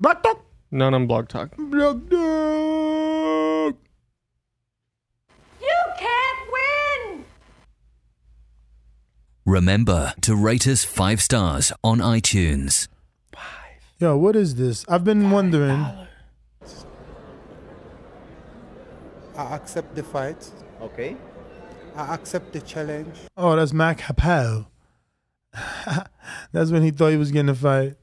S2: Black Talk.
S35: None on Blog Talk.
S2: Black Dog.
S36: You can't win!
S37: Remember to rate us five stars on iTunes.
S2: Yo, what is this? I've been wondering.
S38: I accept the fight.
S39: Okay.
S38: I accept the challenge.
S2: Oh, that's Mac Hapel. that's when he thought he was getting a fight.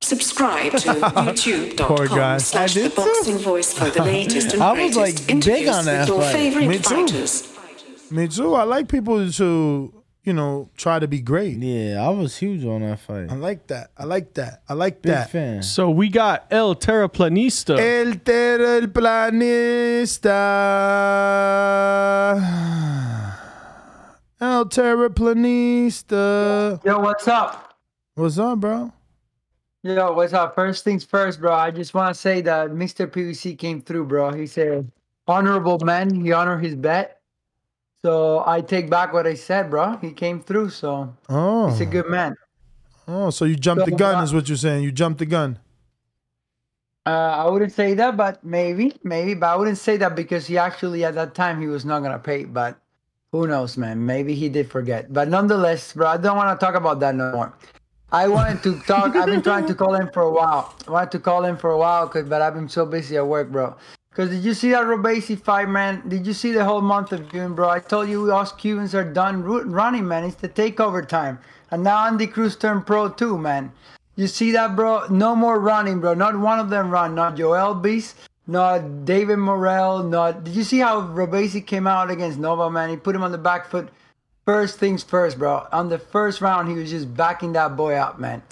S40: Subscribe to *laughs*
S2: Poor guy.
S40: youtube.com slash the boxing voice for the latest *laughs* and
S26: I was,
S40: greatest
S26: like, big
S40: interviews
S26: on that
S40: with your
S26: fight.
S40: favorite
S2: Me too.
S40: fighters.
S2: Me too. I like people to, you know, try to be great.
S26: Yeah, I was huge on that fight.
S2: I like that. I like that. I like
S26: Big
S2: that.
S26: fan.
S35: So we got El Terraplanista.
S2: El Terra el Planista. *sighs* El Terraplanista.
S41: Yo, what's up?
S2: What's up, bro?
S41: Yo, what's up? First things first, bro. I just want to say that Mr. PVC came through, bro. He said, honorable man. He honored his bet. So I take back what I said, bro. He came through, so
S2: Oh.
S41: he's a good man.
S2: Oh, so you jumped the gun,
S41: uh,
S2: is what you're saying. You jumped the gun.
S41: Uh, I wouldn't say that, but maybe, maybe. But I wouldn't say that because he actually at that time he was not gonna pay. But who knows, man? Maybe he did forget. But nonetheless, bro, I don't want to talk about that no more. I wanted to talk. I've been trying to call him for a while. I wanted to call him for a while, cause, but I've been so busy at work, bro. Cause did you see that Robesi fight, man? Did you see the whole month of June, bro? I told you us Cubans are done running, man. It's the takeover time, and now Andy Cruz turned pro too, man. You see that, bro? No more running, bro. Not one of them run. Not Joel Beast, not David Morrell, not. Did you see how Robesi came out against Nova, man? He put him on the back foot. First things first, bro. On the first round, he was just backing that boy up, man.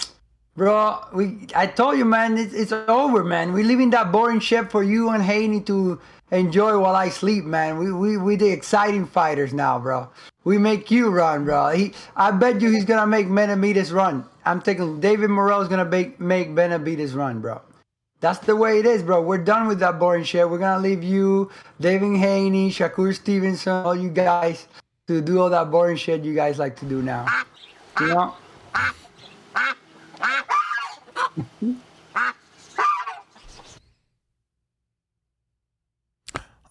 S41: Bro, we I told you, man, it's, it's over, man. We leaving that boring shit for you and Haney to enjoy while I sleep, man. We we we the exciting fighters now, bro. We make you run, bro. He, I bet you he's gonna make Benavidez run. I'm thinking David Morrell's gonna make make Benavidez run, bro. That's the way it is, bro. We're done with that boring shit. We're gonna leave you, Devin Haney, Shakur Stevenson, all you guys to do all that boring shit you guys like to do now. You know?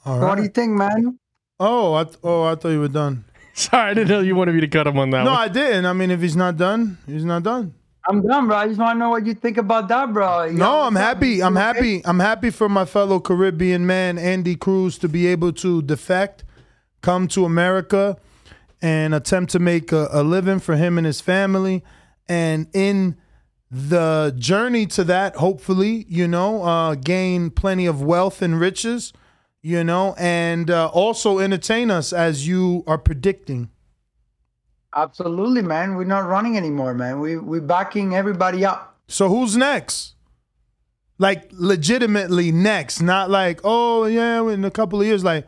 S2: All
S41: What do you think, man?
S2: Oh, I th- oh, I thought you were done. *laughs*
S35: Sorry, I didn't know you wanted me to cut him on that
S2: No,
S35: one.
S2: I didn't. I mean, if he's not done, he's not done.
S41: I'm done, bro. I just want to know what you think about that, bro. You
S2: No, I'm happy. I'm
S41: okay?
S2: happy. I'm happy for my fellow Caribbean man, Andy Cruz, to be able to defect, come to America, and attempt to make a, a living for him and his family. And in the journey to that, hopefully, you know, uh, gain plenty of wealth and riches, you know, and uh, also entertain us as you are predicting.
S41: Absolutely, man. We're not running anymore, man. We we're backing everybody up.
S2: So who's next? Like legitimately next, not like oh yeah, in a couple of years. Like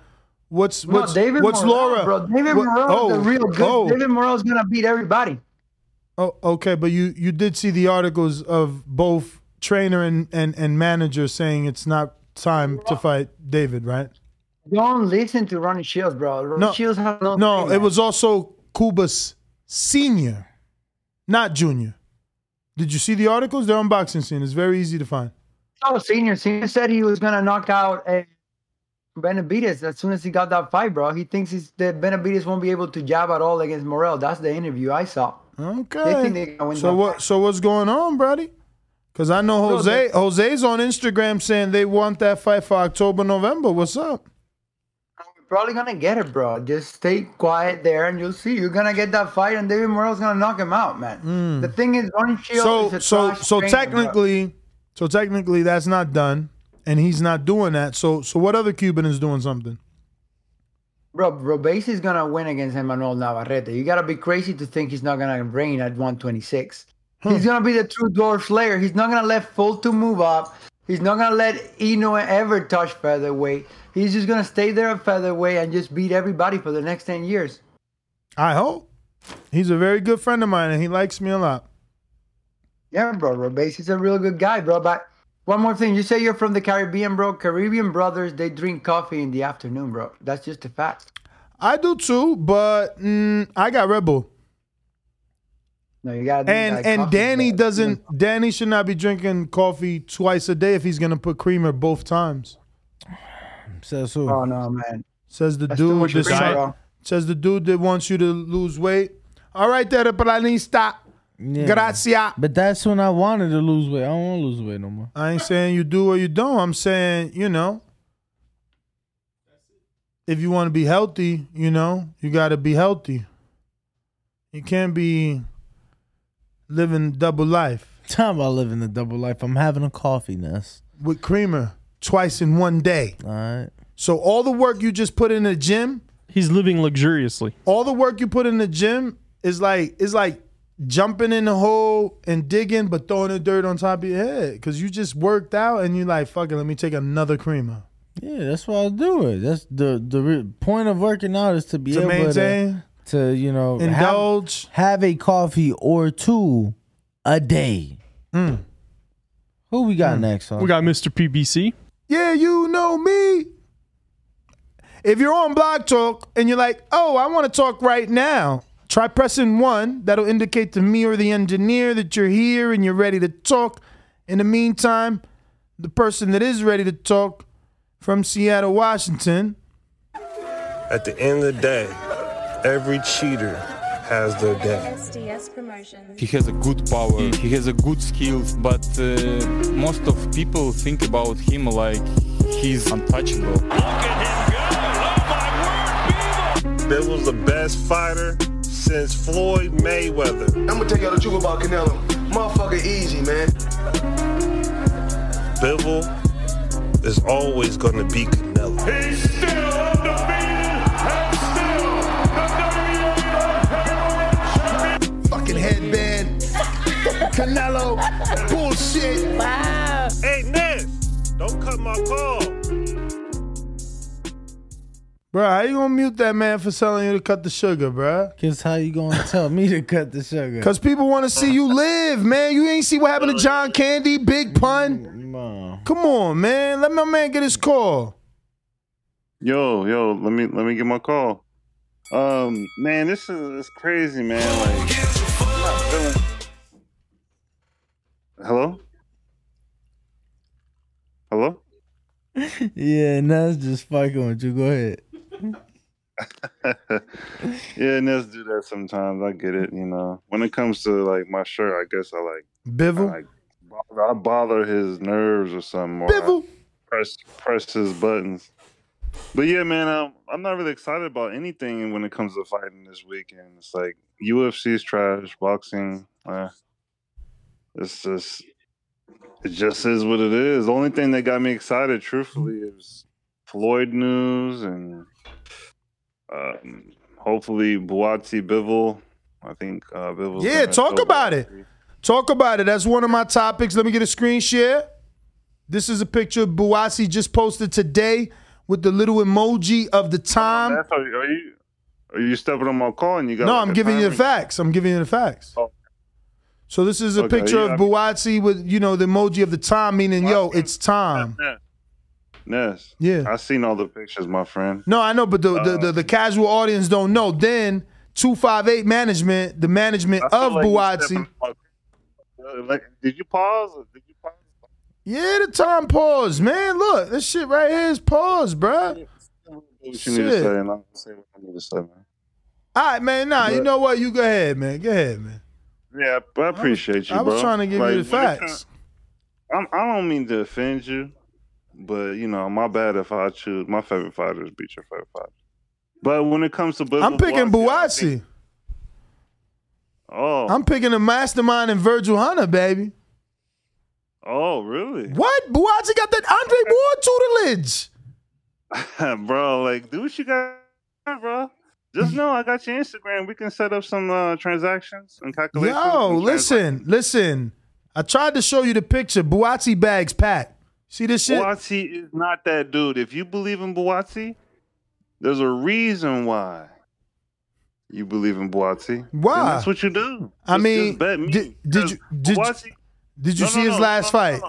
S2: what's
S41: No,
S2: what's
S41: David
S2: what's
S41: Morrell,
S2: Laura?
S41: bro. David
S2: what-
S41: Morrell is the real good.
S2: Oh,
S41: David Morrell's gonna beat everybody.
S2: Oh, okay, but you you did see the articles of both trainer and and and manager saying it's not time to fight David, right?
S41: Don't listen to Ronnie Shields, bro. Ronnie
S2: No,
S41: Shields has no.
S2: No, it was also Cuba's senior, not junior. Did you see the articles? They're on boxing scene. It's very easy to find.
S41: Oh, senior. Senior said he was gonna knock out uh, Benavidez as soon as he got that fight, bro. He thinks he's, that Benavidez won't be able to jab at all against Morrell. That's the interview I saw.
S2: Okay.
S41: They think they're win
S2: so what? So what's going on, buddy? Because I know
S41: Bro,
S2: Jose.
S41: they-
S2: Jose's on Instagram saying they want that fight for October, November. What's up?
S41: Probably gonna get it, bro. Just stay quiet there, and you'll see. You're gonna get that fight, and David Morrell's gonna knock him out, man. Mm. The thing is, Ronnie Shields
S2: so
S41: is a
S2: so
S41: trash
S2: so
S41: trainer, bro.
S2: technically, so technically that's not done, and he's not doing that. So so what other Cuban is doing something?
S41: Bro, Robesi is gonna win against Emmanuel Navarrete. You gotta be crazy to think he's not gonna reign at 126. Hmm. He's gonna be the true dwarf slayer. He's not gonna let Fulton move up. He's not gonna let Eno ever touch featherweight. He's just gonna stay there at featherweight and just beat everybody for the next 10 years.
S2: I hope. He's a very good friend of mine, and he likes me a lot.
S41: Yeah, bro. Robesi's a real good guy, bro. But one more thing, you say you're from the Caribbean, bro. Caribbean brothers, they drink coffee in the afternoon, bro. That's just a fact.
S2: I do too, but mm, I got Red Bull.
S41: No, you gotta.
S2: And
S41: that
S2: and
S41: coffee,
S2: Danny
S41: bro.
S2: doesn't. Danny should not be drinking coffee twice a day if he's gonna put creamer both times.
S26: Says who?
S41: Oh no, man.
S2: Says the
S41: That's too
S2: dude.
S41: much
S2: that-
S41: creamer, bro.
S2: says the dude that wants you to lose weight. All right, there, planista.
S26: Yeah.
S2: Gracias.
S26: But that's when I wanted to lose weight. I don't want to lose weight no more.
S2: I ain't saying you do or you don't. I'm saying, you know, if you want to be healthy, you know, you got to be healthy. You can't be living double life *laughs*
S26: Talking about living the double life. I'm having a coffee nest.
S2: with creamer twice in one day.
S26: All right.
S2: So all the work you just put in the gym,
S35: He's living luxuriously.
S2: all the work you put in the gym is like is like jumping in the hole and digging, but throwing the dirt on top of your head because you just worked out and you're like, fuck it, let me take another creamer.
S26: Yeah, that's why I do it. That's the the re- point of working out is to be able
S2: To
S26: able
S2: maintain,
S26: to to you know
S2: indulge.
S26: have, a coffee or two a day.
S2: Mm.
S26: Who we got next? Huh?
S35: We got Mr. PBC.
S2: Yeah, you know me. If you're on Blog Talk and you're like, oh, I want to talk right now, try pressing one. That'll indicate to me or the engineer that you're here and you're ready to talk. In the meantime, the person that is ready to talk from Seattle, Washington.
S29: At the end of the day, every cheater has their day.
S42: He has a good power. He has a good skills, but uh, most of people think about him like he's untouchable.
S29: Bill was the best fighter since Floyd Mayweather.
S22: I'm gonna tell y'all the truth about Canelo. Motherfucker easy, man.
S29: Bivol is always gonna be Canelo.
S39: He's still undefeated and still the
S2: Fucking headband. Canelo. Bullshit.
S39: Wow.
S29: Hey, Ness, don't cut my call.
S2: Bro, how you gonna mute that man for telling you to cut the sugar, bro?
S26: Cause how you gonna *laughs* tell me to cut the sugar?
S2: Cause people want to see you live, man. You ain't see what happened to John Candy, Big Pun. Come on, man. Let my man get his call.
S22: Yo, yo, let me let me get my call. Um, man, this is it's crazy, man. Like, feeling. Hello. Hello. *laughs*
S26: yeah, and that's just fucking with you. Go ahead. *laughs*
S22: yeah, Ness do that sometimes. I get it. You know, when it comes to like my shirt, I guess I like
S2: Bivol.
S22: I, like, bother, I bother his nerves or something. Or I press press his buttons. But yeah, man, um, I'm not really excited about anything when it comes to fighting this weekend. It's like UFC's trash, boxing. Uh, it's just it just is what it is. The only thing that got me excited, truthfully, is Floyd news and um, hopefully Buatsi Bivol. I think uh, Bivol's
S2: Yeah, talk about it. Talk about it. That's one of my topics. Let me get a screen share. This is a picture of Buatsi just posted today with the little emoji of the time.
S22: That's how, are you are you stepping on my call and you got
S2: No,
S22: like,
S2: I'm giving you the facts. I'm giving you the facts.
S22: Oh.
S2: So this is a
S22: Okay,
S2: picture
S22: yeah,
S2: of
S22: I-
S2: Buatsi with you know the emoji of the time, meaning yo, it's time.
S22: Ness.
S2: Yeah.
S22: I seen all the pictures, my friend.
S2: No, I know, but the, the, the, the um, casual audience don't know. Then two five eight management, the management
S22: I
S2: of
S22: like you
S2: Buatsi.
S22: stepping on my- like, did you pause? Or did you pause?
S2: Yeah, the time pause, man. Look, this shit right here is pause, bruh.
S22: What you need to
S2: Shit.
S22: say, and I'll say what I need to say, man.
S2: All right, man. Nah, you know what? You go ahead, man. Go ahead, man.
S22: Yeah, but I appreciate you,
S2: I was
S22: bro.
S2: trying to give you the
S22: Like, when it
S2: facts.
S22: I'm, I don't mean to offend you, but you know, my bad if I choose my favorite fighters beat your favorite fighter. But when it comes to
S2: I'm picking
S22: Buatsi. Oh,
S2: I'm picking the mastermind and Virgil Hunter, baby.
S22: oh, really?
S2: What? Buatsi got that Andre Ward tutelage. *laughs*
S22: bro, like, do what you got, bro. Just know I got your Instagram. We can set up some uh, transactions and calculations.
S2: Yo,
S22: and
S2: listen, listen. I tried to show you the picture. Buatsi bags packed. See this shit?
S22: Buatsi is not that dude. If you believe in Buatsi, there's a reason why you believe in Buatsi.
S2: Why?
S22: And that's what you do.
S2: I
S22: Just-
S2: mean,
S22: just me.
S2: did, did you did,
S22: Buatsi-
S2: did you
S22: No,
S2: see
S22: no,
S2: his
S22: no,
S2: last fight?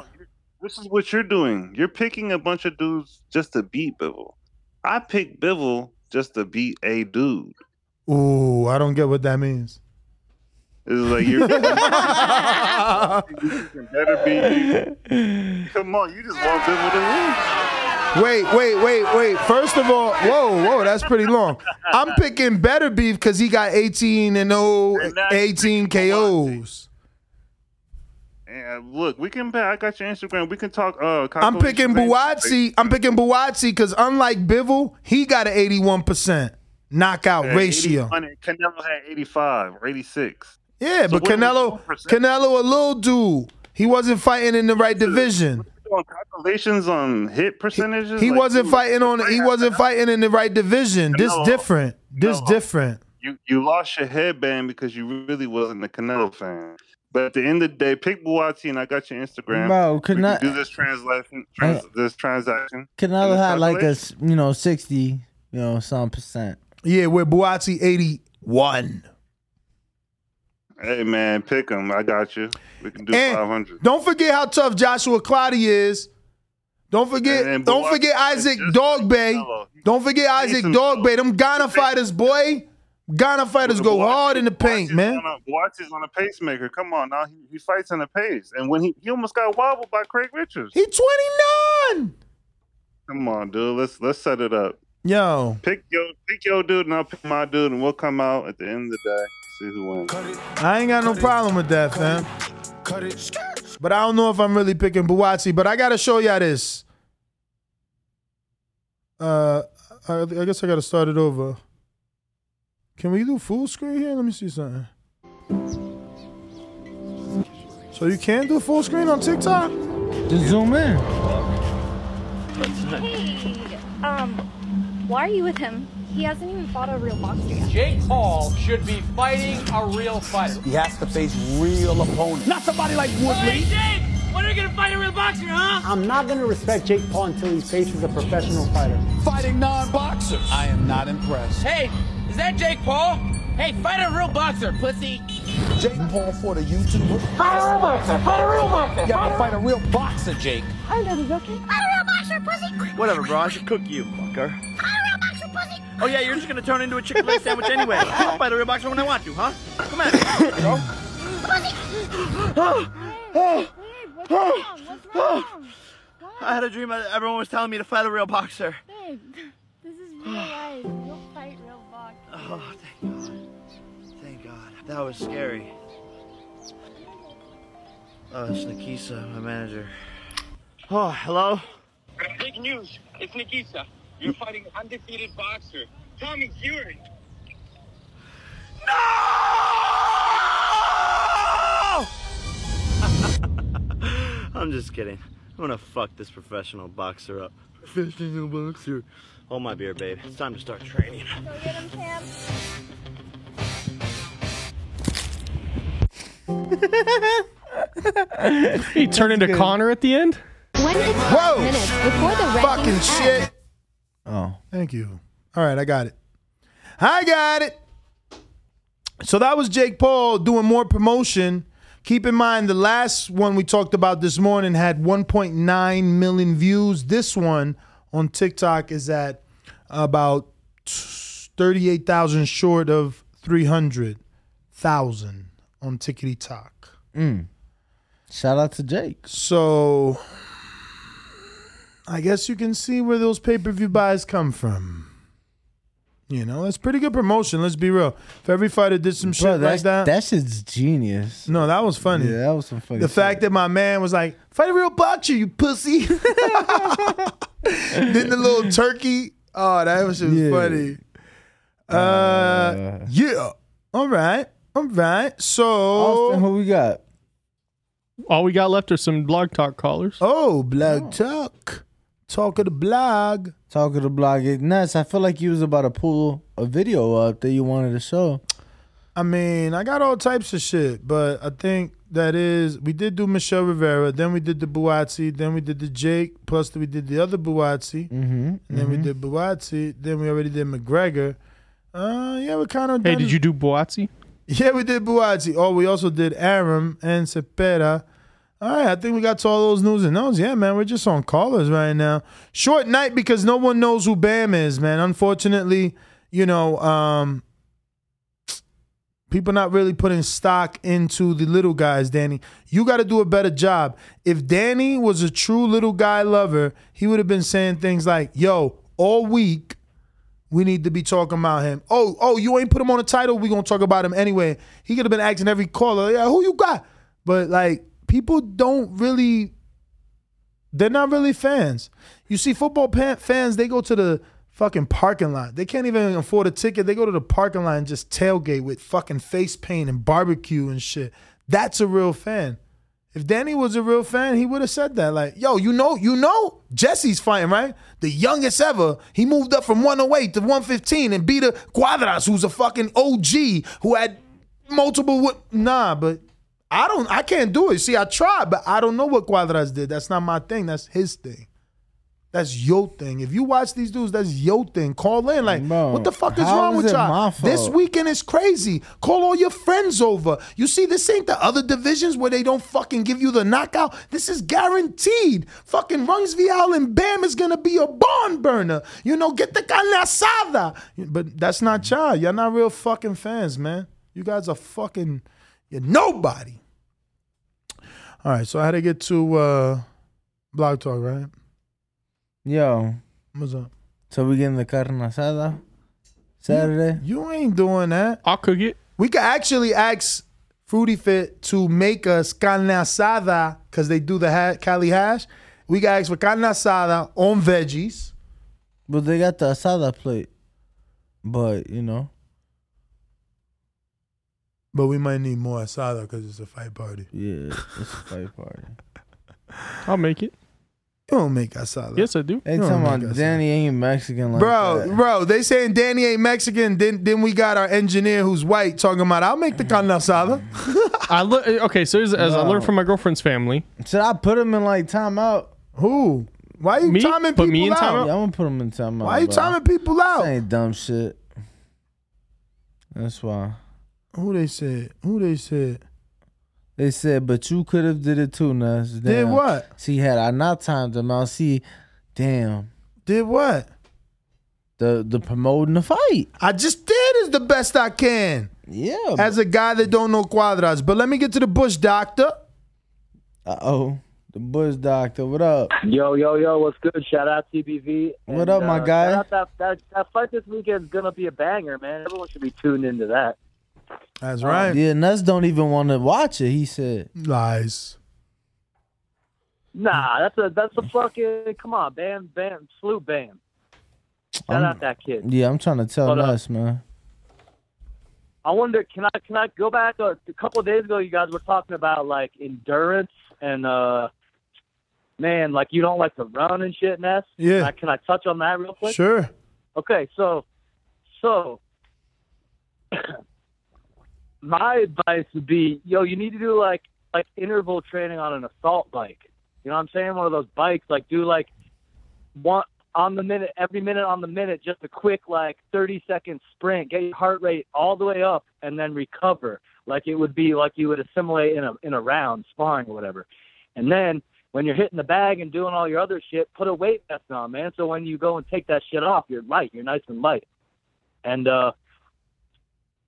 S22: This is what you're doing. You're picking a bunch of dudes just to beat Bivol. I picked Bivol just to beat a dude.
S2: Ooh, I don't get what that means.
S22: It's like you're *laughs* better be. Come on, you just want Bivol to lose.
S2: Wait, wait, wait, wait. First of all, whoa, whoa, that's pretty long. I'm picking better beef because he got 18 and 0, 18 KOs.
S22: And look, we can. I got your Instagram. We can talk. Uh,
S2: I'm picking Buatsi. I'm picking Buatsi because unlike Bivol, he got an 81% knockout
S22: Yeah,
S2: ratio.
S22: 81, and Canelo had 85 or 86.
S2: Yeah,
S22: So
S2: but
S22: what are we
S2: Canelo, Canelo, a little dude. He wasn't fighting in the right division.
S22: Doing calculations on hit percentages.
S2: He
S22: Like,
S2: wasn't
S22: dude,
S2: fighting on. He wasn't fighting in the right division. This different. This
S22: Canelo.
S2: different.
S22: You you lost your headband because you really wasn't a Canelo fan. But at the end of the day, pick Buatsi, and I got your Instagram.
S26: Bro,
S22: we
S26: Cane-
S22: can do this translation. Trans, this transaction.
S26: Canelo
S22: and this
S26: had like a you know sixty you know some percent.
S2: Yeah, where Buatsi 81.
S22: Hey man, pick him. I got you. We can do 500.
S2: Don't forget how tough Joshua Clottey is. Don't forget.
S22: And- and
S2: don't
S22: Buatsi
S2: forget Isaac Dogboe. Don't forget Isaac. Dogboe. Them Ghana fighters, boy. Ghana fighters go hard in the paint, man.
S22: A, Buatsi's on a pacemaker. Come on now, he, he fights in a pace, and when he he almost got wobbled by Craig Richards.
S2: He 29.
S22: Come on, dude. Let's let's set it up.
S2: Yo,
S22: Pick your pick your dude, and I'll pick my dude, and we'll come out at the end of the day. See who wins.
S2: I ain't got no problem with that, fam. But I don't know if I'm really picking Buatsi. But I gotta show y'all this. Uh, I, I guess I gotta start it over. Can we do full screen here? Let me see something. So you can do full screen on TikTok?
S26: Just zoom in.
S43: Hey, um, why are you with him? He hasn't even fought a real boxer yet.
S44: Jake Paul should be fighting a real fighter.
S9: He has to face real opponents.
S44: Not somebody like Woodley. Jake, when are you gonna fight a real boxer, huh?
S45: I'm not going to respect Jake Paul until he faces a professional fighter.
S44: Fighting non-boxers.
S9: I am not impressed.
S44: Hey, is that Jake Paul? Hey, fight a real boxer, pussy.
S9: Jake Paul for the YouTuber.
S44: Fight a real boxer. Fight a real boxer.
S9: You have to fight a real boxer, Jake.
S43: I know he's okay. Fight a real boxer, pussy.
S4: Whatever, bro. I should cook you, fucker. Oh yeah, you're just gonna turn into a Chick-fil-A sandwich anyway. I'll fight a real boxer when I want to, huh? Come at me, bro.
S43: What's wrong? What's wrong?
S4: I had a dream that everyone was telling me to fight a real boxer.
S43: Babe, this is real life. You don't fight real boxers.
S4: Oh, thank God. Thank God. That was scary. Oh, it's Nakisa, my manager. Oh, hello?
S46: Big news. It's Nakisa. You're fighting undefeated boxer, Tommy Fury. No! *laughs*
S4: I'm just kidding. I'm gonna fuck this professional boxer up. Professional boxer. Hold my beer, babe. It's time to start training.
S43: Go get him, champ.
S35: He turned into Conor at the end.
S47: When it's
S2: Whoa!
S47: minutes before the
S2: Fucking
S47: rankings
S2: shit.
S26: Oh.
S2: Thank you. All right, I got it. I got it. So that was Jake Paul doing more promotion. Keep in mind, the last one we talked about this morning had 1.9 million views. This one on TikTok is at about 38,000 short of 300,000 on Tickety Talk.
S26: Mm. Shout out to Jake.
S2: So I guess you can see where those pay per view buys come from. You know, that's pretty good promotion. Let's be real. If every fighter did some
S26: Bro,
S2: shit like
S26: that's,
S2: that,
S26: that shit's genius.
S2: no, that was funny.
S26: Yeah, that was some funny.
S2: the
S26: shit.
S2: fact that my man was like, "Fight a real boxer, you pussy." *laughs* then the little turkey. Oh, that was just
S26: Yeah.
S2: funny. Uh, yeah. All right. All right. So,
S26: Austin, who we got?
S35: All we got left are some blog talk callers.
S2: oh, blog talk, talk of the blog.
S26: Talk of the blog. Nuts. I feel like you was about to pull a video up that you wanted to show.
S2: I mean, I got all types of shit, but I think that is we did do Michel Rivera, then we did the Buatsi, then we did the Jake, plus we did the other Buatsi,
S26: Mm-hmm.
S2: and then we did Buatsi, then we already did McGregor. Uh, yeah, we kind of.
S35: Hey, did you do Buatsi? *laughs*
S2: Yeah, we did Buatsi. Oh, we also did Arum and Zepeda. All right, I think we got to all those news and notes. Yeah, man, we're just on callers right now. Short night because no one knows who Bam is, man. Unfortunately, you know, um, people not really putting stock into the little guys, Danny. You got to do a better job. If Danny was a true little guy lover, he would have been saying things like, yo, all week, we need to be talking about him. Oh, oh, you ain't put him on the title. We gonna talk about him anyway. He could have been asking every caller, yeah, who you got? But like, people don't really. They're not really fans. You see, football fans they go to the fucking parking lot. They can't even afford a ticket. They go to the parking lot and just tailgate with fucking face paint and barbecue and shit. That's a real fan. If Danny was a real fan, he would have said that. Like, yo, you know, you know, Jesse's fighting, right? The youngest ever. He moved up from 108 to 115 and beat a Cuadras, who's a fucking OG who had multiple. wi- Nah, but I don't. I can't do it. See, I tried, but I don't know what Cuadras did. That's not my thing. That's his thing. That's your thing. If you watch these dudes, that's your thing. Call in. Like, what the fuck is wrong
S26: is
S2: with
S26: it
S2: y'all? This weekend is crazy. Call all your friends over. You see, this ain't the other divisions where they don't fucking give you the knockout. This is guaranteed. Fucking Rungvisai and Bam is gonna be a barn burner. You know, get the carne. But that's not y'all. Y'all not real fucking fans, man. You guys are fucking. You're nobody. All right, so I had to get to uh Blog Talk, right?
S26: Yo.
S2: What's up?
S26: So we getting the carne asada Saturday?
S2: You ain't doing that.
S35: I'll cook it.
S2: We could actually ask Fruity Fit to make us carne asada because they do the ha- Cali hash. We could ask for carne asada on veggies.
S26: But they got the asada plate. But, you know.
S2: But we might need more asada because it's a fight party.
S26: Yeah, it's a fight party. *laughs*
S35: I'll make it.
S2: You don't make asada.
S35: Yes, I do.
S26: They
S2: You don't
S26: talking
S2: make
S26: about. Danny ain't Mexican like
S2: bro,
S26: that.
S2: bro, they saying Danny ain't Mexican. Then, then we got our engineer who's white talking about I'll make the mm. carne asada. *laughs*
S35: I look eh, okay. So as, as I
S26: No.
S35: learned from my girlfriend's family,
S26: Should I put him in like timeout?
S2: Who? Why you
S35: Me?
S2: timing
S35: Put
S2: people
S35: me in
S2: out?
S35: timeout?
S26: Yeah, I'm gonna put him in timeout.
S2: Why you
S26: bro.
S2: timing people out?
S26: This ain't dumb shit. That's why.
S2: Who they said? Who they said?
S26: They said, but you could have did it too, Nuss.
S2: Did what?
S26: See, had I not timed him out, see, damn.
S2: Did what?
S26: The the promoting the fight.
S2: I just did as the best I can.
S26: Yeah.
S2: As a guy that don't know Cuadras. But let me get to the Bush doctor.
S26: Uh oh. The Bush doctor. What up?
S48: Yo, yo, yo, what's good? Shout out TBV.
S26: What up, my guy?
S48: That, that, that fight this weekend is going to be a banger, man. Everyone should be tuned into that.
S2: That's right.
S26: Yeah, Nuss don't even want to watch it. He said.
S2: Lies.
S48: Nah, that's a that's a fucking come on, Bam, Bam, salute Bam. Shout
S26: I'm-
S48: out that kid.
S26: Yeah, I'm trying to tell
S48: Hold up.
S26: Nuss, man.
S48: I wonder, can I can I go back a, a couple of days ago? You guys were talking about like endurance and uh, man, like you don't like to run and shit, Ness.
S2: Yeah.
S48: Can I, can I touch on that real quick?
S2: Sure.
S48: Okay, so so my advice would be, yo, you need to do like like interval training on an assault bike. You know what I'm saying? One of those bikes, like do like one on the minute, every minute on the minute, just a quick like 30 second sprint, get your heart rate all the way up, and then recover. Like it would be like you would assimilate in a in a round sparring or whatever. And then when you're hitting the bag and doing all your other shit, put a weight vest on, man. So when you go and take that shit off, you're light. You're nice and light. And uh,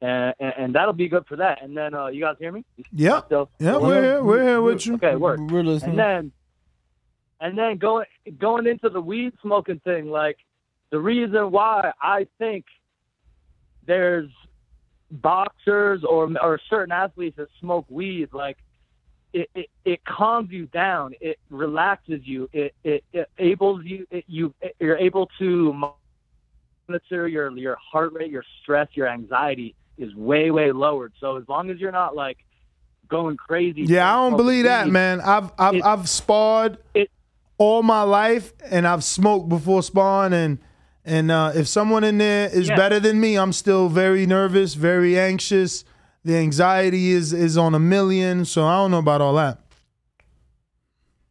S48: and, and, and that'll be good for that. And then uh, you guys hear me?
S2: Yep.
S48: Still?
S2: Yeah, we're here. We're here with you.
S48: Okay, work.
S26: We're listening.
S48: And then, and then going going into the weed smoking thing, like the reason why I think there's boxers or or certain athletes that smoke weed, like it, it, it calms you down, it relaxes you, it it, it ables you, it, you you're able to monitor your your heart rate, your stress, your anxiety is way way lowered. So as long as you're not like going crazy,
S2: Yeah, I don't believe that, man. I've I've I've sparred all my life, and I've smoked before sparring, and and uh, if someone in there is
S48: Yeah.
S2: better than me, I'm still very nervous, very anxious. The anxiety is is on a million, so I don't know about all that.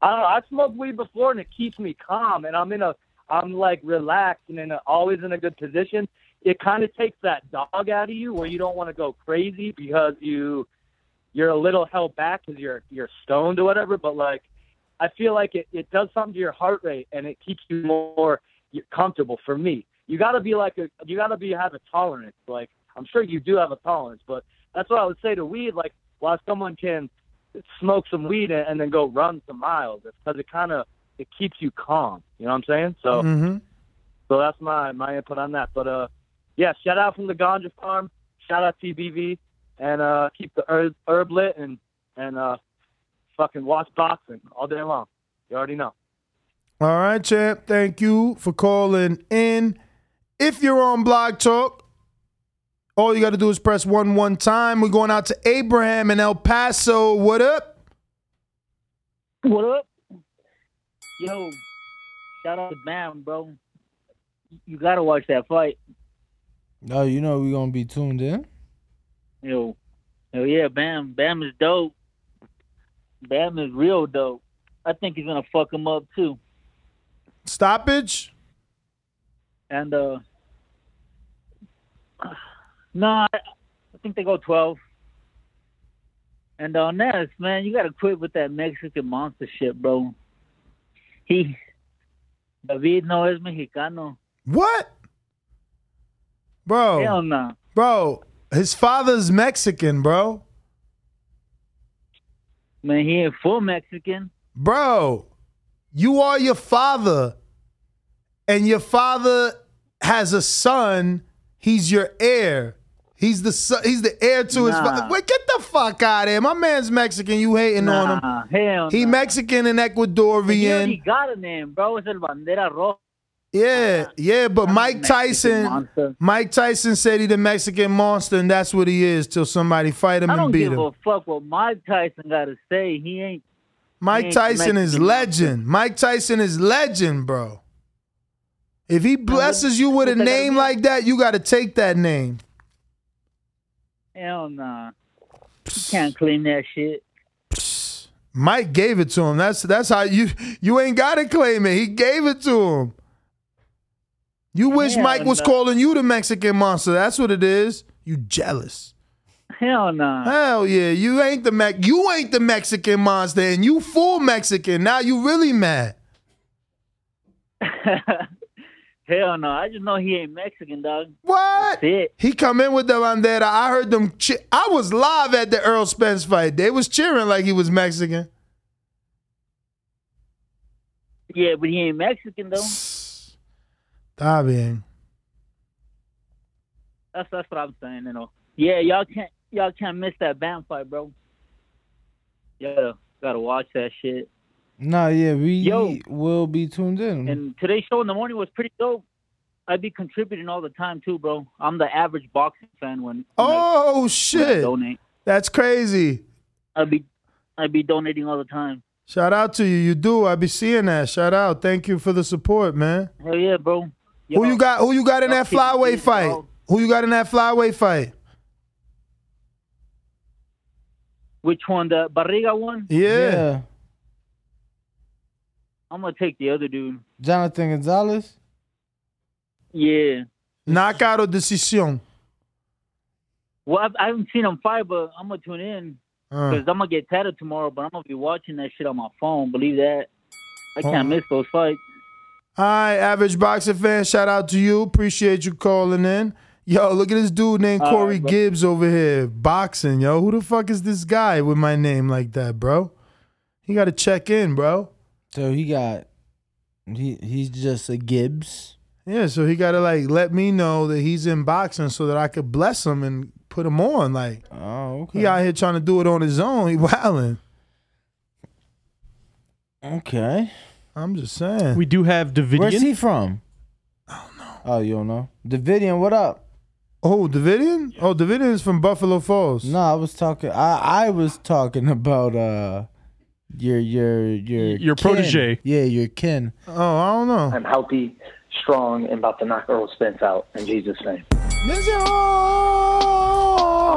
S48: I don't know. I smoked weed before and it keeps me calm and I'm in a I'm like relaxed and in a, always in a good position. It kind of takes that dog out of you where you don't want to go crazy because you you're a little held back because you're you're stoned or whatever. But like I feel like it, it does something to your heart rate and it keeps you more comfortable. For me, you got to be like a you got to be have a tolerance. Like I'm sure you do have a tolerance, but that's what I would say to weed. Like while someone can smoke some weed and, and then go run some miles because it kind of it keeps you calm. You know what I'm saying? So
S2: Mm-hmm.
S48: so that's my my input on that. But uh, yeah, shout out from the ganja farm. Shout out TBV and uh, keep the herb, herb lit and and uh, fucking watch boxing all day long. You already know.
S2: All right, champ. Thank you for calling in. If you're on Blog Talk, all you got to do is press one one time. We're going out to Abraham in El Paso. What up?
S49: What up? Yo, shout out to Bam, bro. You gotta watch that fight.
S26: Oh, you know we're gonna be tuned in.
S49: Yo, yo, yeah, Bam. Bam is dope. Bam is real dope. I think he's gonna fuck him up too.
S2: Stoppage?
S49: And uh, *sighs* no, I, I think they go twelve. And on Ness, man, you gotta quit with that Mexican monster shit, bro. He, David no es mexicano.
S2: What? Bro.
S49: Hell no.
S2: Bro, his father's Mexican, bro.
S49: Man, he ain't full Mexican.
S2: Bro, you are your father, and your father has a son. He's your heir. He's the son, he's the heir to his
S49: Nah.
S2: father. Wait, get the fuck out of here. My man's Mexican. You hating on him?
S49: hell
S2: He Mexican and Ecuadorian.
S49: He got a name, bro. It's El Bandera Roja.
S2: Yeah, uh, yeah, but Mike Tyson,
S49: monster.
S2: Mike Tyson said he the Mexican monster, and that's what he is till somebody fight him
S49: I
S2: and
S49: don't
S2: beat
S49: give
S2: him.
S49: a fuck what Mike Tyson got to say. He ain't.
S2: Mike
S49: ain't
S2: Tyson is
S49: Mexican.
S2: legend. Mike Tyson is legend, bro. If he blesses you with a
S49: what they gotta
S2: name like that, you got to take that name.
S49: Hell nah. You can't claim that shit.
S2: Mike gave it to him. That's that's how you you ain't got to claim it. He gave it to him. You wish
S49: Hell
S2: Mike was
S49: no.
S2: calling you the Mexican monster. That's what it is. You jealous.
S49: Hell nah.
S2: Hell yeah, you ain't the Mex. You ain't the Mexican monster, and you full Mexican. Now you really mad. *laughs*
S49: Hell no. I just know he ain't Mexican, dog.
S2: What? He come in with the bandera. I heard them. Che- I was live at the Errol Spence fight. They was cheering like he was Mexican.
S49: Yeah, but he ain't Mexican though.
S2: Está bien.
S49: That's that's what I'm saying, you know. Yeah, y'all can't y'all can't miss that Bam fight, bro. Yeah, gotta watch that shit.
S26: Nah, yeah, we
S49: Yo.
S26: will be tuned in.
S49: And today's show in the morning was pretty dope. I'd be contributing all the time too, bro. I'm the average boxing fan when, when
S2: Oh
S49: I, when
S2: shit,
S49: donate.
S2: that's crazy.
S49: I'd be I'd be donating all the time.
S2: Shout out to you. You do. I'd be seeing that. Shout out. Thank you for the support, man.
S49: Hell yeah, bro.
S2: Who you got? Who you got in that
S49: keep
S2: flyweight
S49: it
S2: fight?
S49: bro.
S2: Who you got in that flyweight fight?
S49: Which one? The Barriga one?
S2: Yeah.
S49: I'm gonna take the other dude.
S26: Jonathan Gonzalez.
S49: Yeah.
S2: Knockout or decision?
S49: Well, I've, I haven't seen him fight, but I'm gonna tune in
S2: Uh.
S49: because I'm gonna get tatted tomorrow. But I'm gonna be watching that shit on my phone. Believe that. I
S2: Oh.
S49: can't miss those fights.
S2: Right, average boxing fan. Shout out to you. Appreciate you calling in. Yo, look at this dude named Corey
S49: bro.
S2: Gibbs over here boxing. Yo, who the fuck is this guy with my name like that, bro? He got to check in, bro.
S26: So he got he he's just a Gibbs.
S2: Yeah, so he got to like let me know that he's in boxing so that I could bless him and put him on. Like,
S26: oh, okay.
S2: he out here trying to do it on his own. He wilding.
S26: Okay.
S2: I'm just saying.
S35: We do have Davidian.
S26: Where's he from? I don't know. Oh, you don't know. Davidian, what up?
S2: Oh, Davidian? Oh, Davidian is from Buffalo Falls.
S26: No, I was talking. I I was talking about uh your your your
S35: Your
S26: kin.
S35: protege.
S26: Yeah, your kin.
S2: Oh, I don't know.
S50: I'm healthy, strong, and about to knock Errol Spence out in Jesus' name. I'm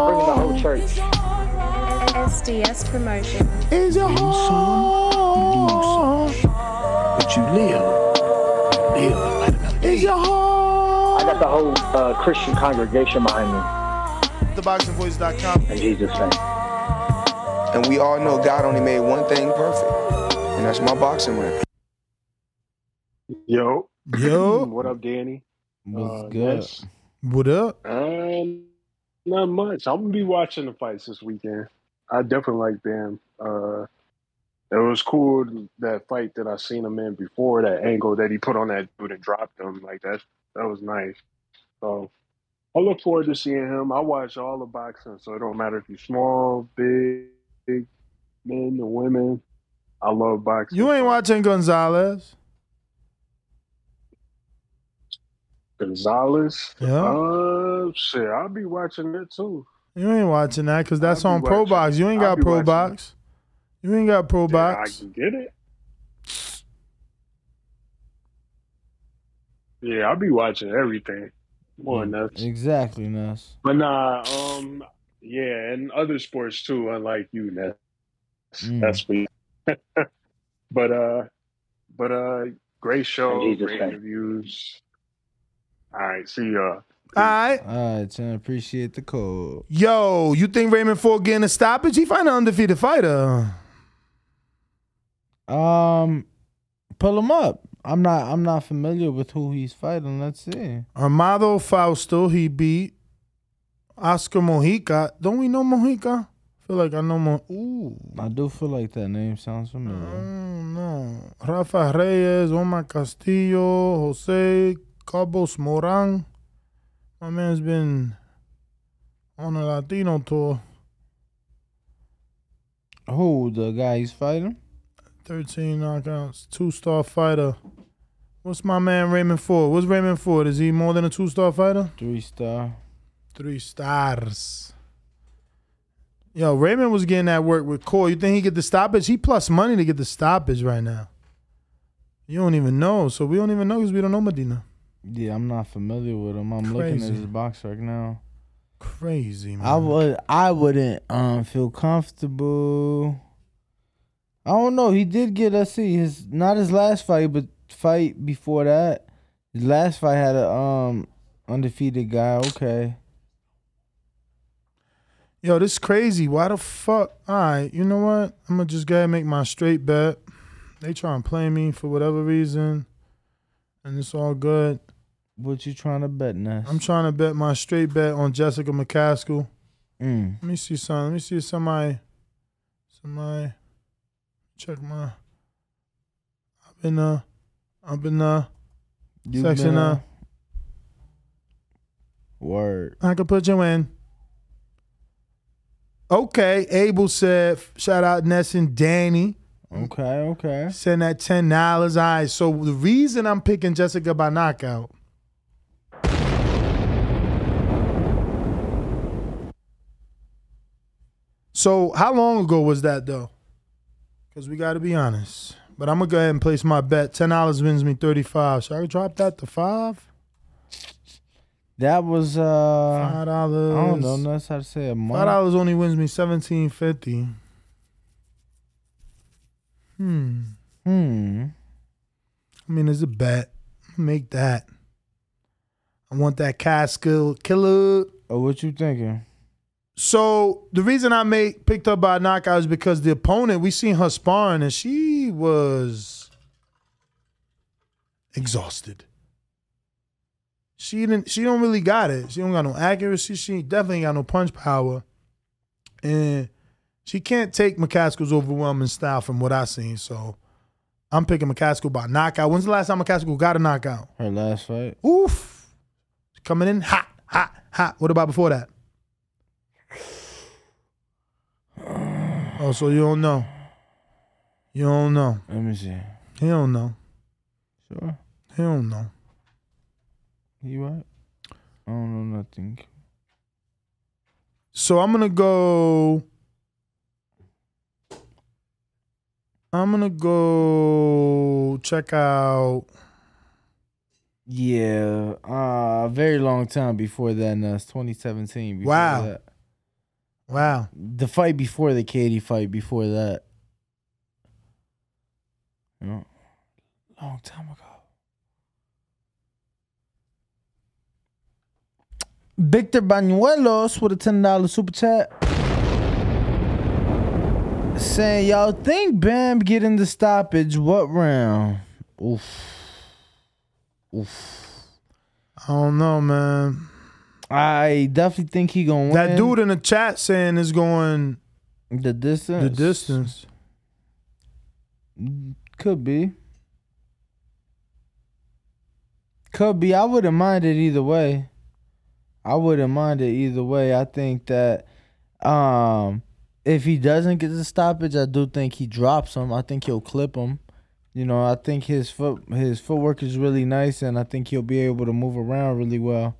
S50: bringing the whole church.
S43: SDS promotion.
S2: Is your
S9: But you live. Live.
S2: Is your
S50: I got the whole uh, Christian congregation behind me
S2: TheBoxingVoice.com.
S50: in Jesus' name.
S51: And we all know God only made one thing perfect, and that's my boxing ring.
S52: Yo.
S2: Yo. *clears throat*
S52: what up, Danny?
S26: What's
S52: Uh,
S26: good?
S52: Ness?
S2: What up?
S52: Um, not much. I'm gonna be watching the fights this weekend. I definitely like them. Uh, it was cool that fight that I seen him in before that angle that he put on that dude and dropped him like that. That was nice. So I look forward to seeing him. I watch all the boxing, so it don't matter if you're small, big, big men or women. I love boxing.
S2: You ain't watching Gonzalez.
S52: Gonzalez.
S2: Yeah.
S52: Uh, shit, I'll be watching it too.
S2: You ain't watching that because that's on Pro
S52: watching.
S2: Box. You ain't got Pro Box. You ain't got Pro
S52: Yeah, I can get it. Yeah, I'll be watching everything. More than that.
S26: Exactly, Ness.
S52: But nah, um, yeah, and other sports too, unlike you, Ness.
S26: Mm.
S52: That's me. *laughs* but uh, but uh, great show, great
S50: name.
S52: interviews. All right, see y'all.
S2: All right.
S26: All right, Chen. Appreciate the call.
S2: Yo, you think Raymond Ford getting a stoppage? He find an undefeated fighter.
S26: Um, pull him up. I'm not. I'm not familiar with who he's fighting. Let's see.
S2: Armado Fausto, he beat Oscar Mojica. Don't we know Mojica? feel like I know Mo. Ooh.
S26: I do feel like that name sounds familiar.
S2: No. Rafa Reyes, Omar Castillo, Jose Cabos Moran. My man's been on a Latino tour.
S26: Who the guy he's fighting?
S2: 13 knockouts, two star fighter. What's my man Raymond Ford? What's Raymond Ford? Is he more than a two star fighter?
S26: Three star.
S2: Three stars. Yo, Raymond was getting that work with Core. You think he get the stoppage? He plus money to get the stoppage right now. You don't even know, so we don't even know because we don't know Medina.
S26: Yeah, I'm not familiar with him. I'm looking at his box right now.
S2: Crazy man.
S26: I would I wouldn't um feel comfortable. I don't know. He did get let's see his not his last fight, but fight before that. His last fight had a um undefeated guy. Okay.
S2: Yo, this crazy. Why the fuck? All right, you know what? I'm gonna just go ahead and make my straight bet. They try and play me for whatever reason, and it's all good.
S26: What you trying to bet, Ness?
S2: I'm trying to bet my straight bet on Jessica McCaskill.
S26: Mm.
S2: Let me see something. Let me see if somebody, somebody, check my. I've been uh, I've been uh,
S26: You
S2: section
S26: been,
S2: uh.
S26: Word.
S2: I can put you in. Okay, Abel said, shout out Ness and Danny.
S26: Okay, okay.
S2: Send that ten dollars. All right. So the reason I'm picking Jessica by knockout. So how long ago was that though? Because we got to be honest. But I'm gonna go ahead and place my bet. Ten dollars wins me thirty five. Should I drop that to five?
S26: That was uh
S2: Five dollars.
S26: I don't know. That's how to say a month.
S2: Five dollars only wins me seventeen fifty. Hmm.
S26: Hmm.
S2: I mean, it's a bet. Make that. I want that Castle killer.
S26: Oh, what you thinking?
S2: So the reason I made picked up by knockout is because the opponent we seen her sparring and she was exhausted. She didn't. She don't really got it. She don't got no accuracy. She definitely got no punch power, and she can't take McCaskill's overwhelming style from what I seen. So I'm picking McCaskill by knockout. When's the last time McCaskill got a knockout?
S26: Her last fight.
S2: Oof, coming in hot, hot, hot. What about before that? Oh, so you don't know? You don't know?
S26: Let me see.
S2: He don't know.
S26: Sure.
S2: He don't know.
S26: You right? I don't know nothing.
S2: So I'm gonna go. I'm gonna go check out.
S26: Yeah, uh, a very long time before that. And that's 2017. Before
S2: Wow.
S26: That.
S2: Wow.
S26: The fight before the Katie fight. Before that. You know, long time ago. Victor Banuelos with a ten dollar super chat. Saying y'all think Bam getting the stoppage? What round? Oof. Oof.
S2: I don't know, man.
S26: I definitely think he gonna win.
S2: That dude in the chat saying is going
S26: the distance.
S2: the distance.
S26: Could be. Could be. I wouldn't mind it either way. I wouldn't mind it either way. I think that um if he doesn't get the stoppage, I do think he drops him. I think he'll clip him. You know, I think his foot his footwork is really nice and I think he'll be able to move around really well.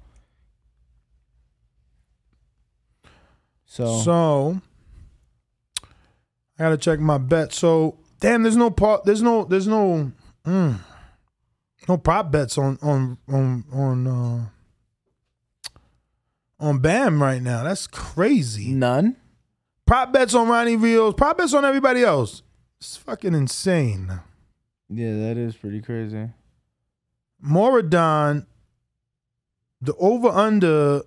S26: So,
S2: So I gotta check my bet. So damn, there's no part. There's no. There's no. Mm, no prop bets on on on on uh, on Bam right now. That's crazy.
S26: None.
S2: Prop bets on Ronnie Rios. Prop bets on everybody else. It's fucking insane.
S26: yeah, that is pretty crazy.
S2: Murodjon, the over under.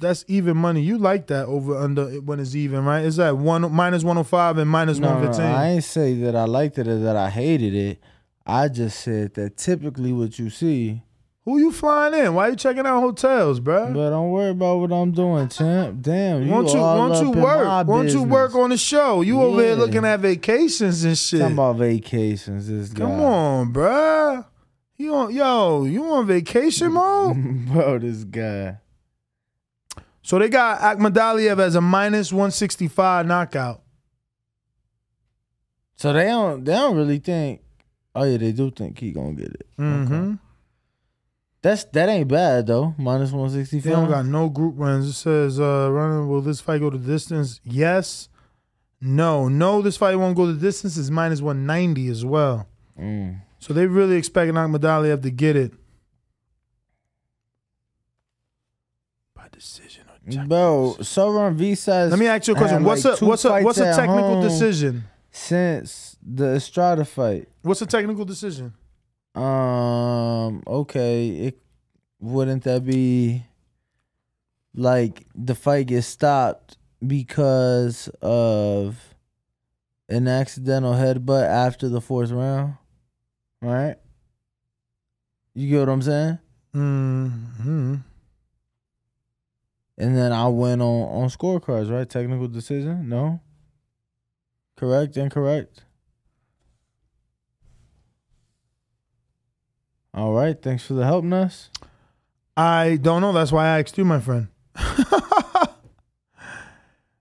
S2: That's even money. You like that over under when it's even, right? Is that one minus one hundred five and minus
S26: No,
S2: one
S26: no. I ain't say that I liked it or that I hated it. I just said that typically what you see.
S2: Who you flying in? Why you checking out hotels, bro?
S26: But don't worry about what I'm doing, champ. Damn, you
S2: Won't you
S26: all
S2: won't you work? Won't you work on the show? You over here looking at vacations and shit.
S26: Talking about vacations, this guy.
S2: Come on, bruh. You on yo, you on vacation mode? *laughs*
S26: bro, this guy.
S2: So they got Akhmadaliev as a minus 165 knockout.
S26: So they don't they don't really think. Oh yeah, they do think he gonna get it.
S2: Mm-hmm.
S26: That's that ain't bad though. Minus one sixty five.
S2: They don't got no group wins. It says, uh, running, will this fight go to distance? Yes. No. No, this fight won't go to distance. It's minus 190 as well.
S26: Mm.
S2: So they really expect Akhmadaliev to get it.
S26: Bro, Sor Rungvisai.
S2: Let me ask you a question. What's a- what's a- what's a technical decision?
S26: Since the Estrada fight.
S2: What's a technical decision?
S26: Um. Okay. It wouldn't that be like the fight gets stopped because of an accidental headbutt after the fourth round, right? You get what I'm saying?
S2: Hmm. Hmm.
S26: And then I went on on scorecards, right? Technical decision? No. Correct? Incorrect? All right. Thanks for the help, Nuss.
S2: I don't know. That's why I asked you, my friend. *laughs*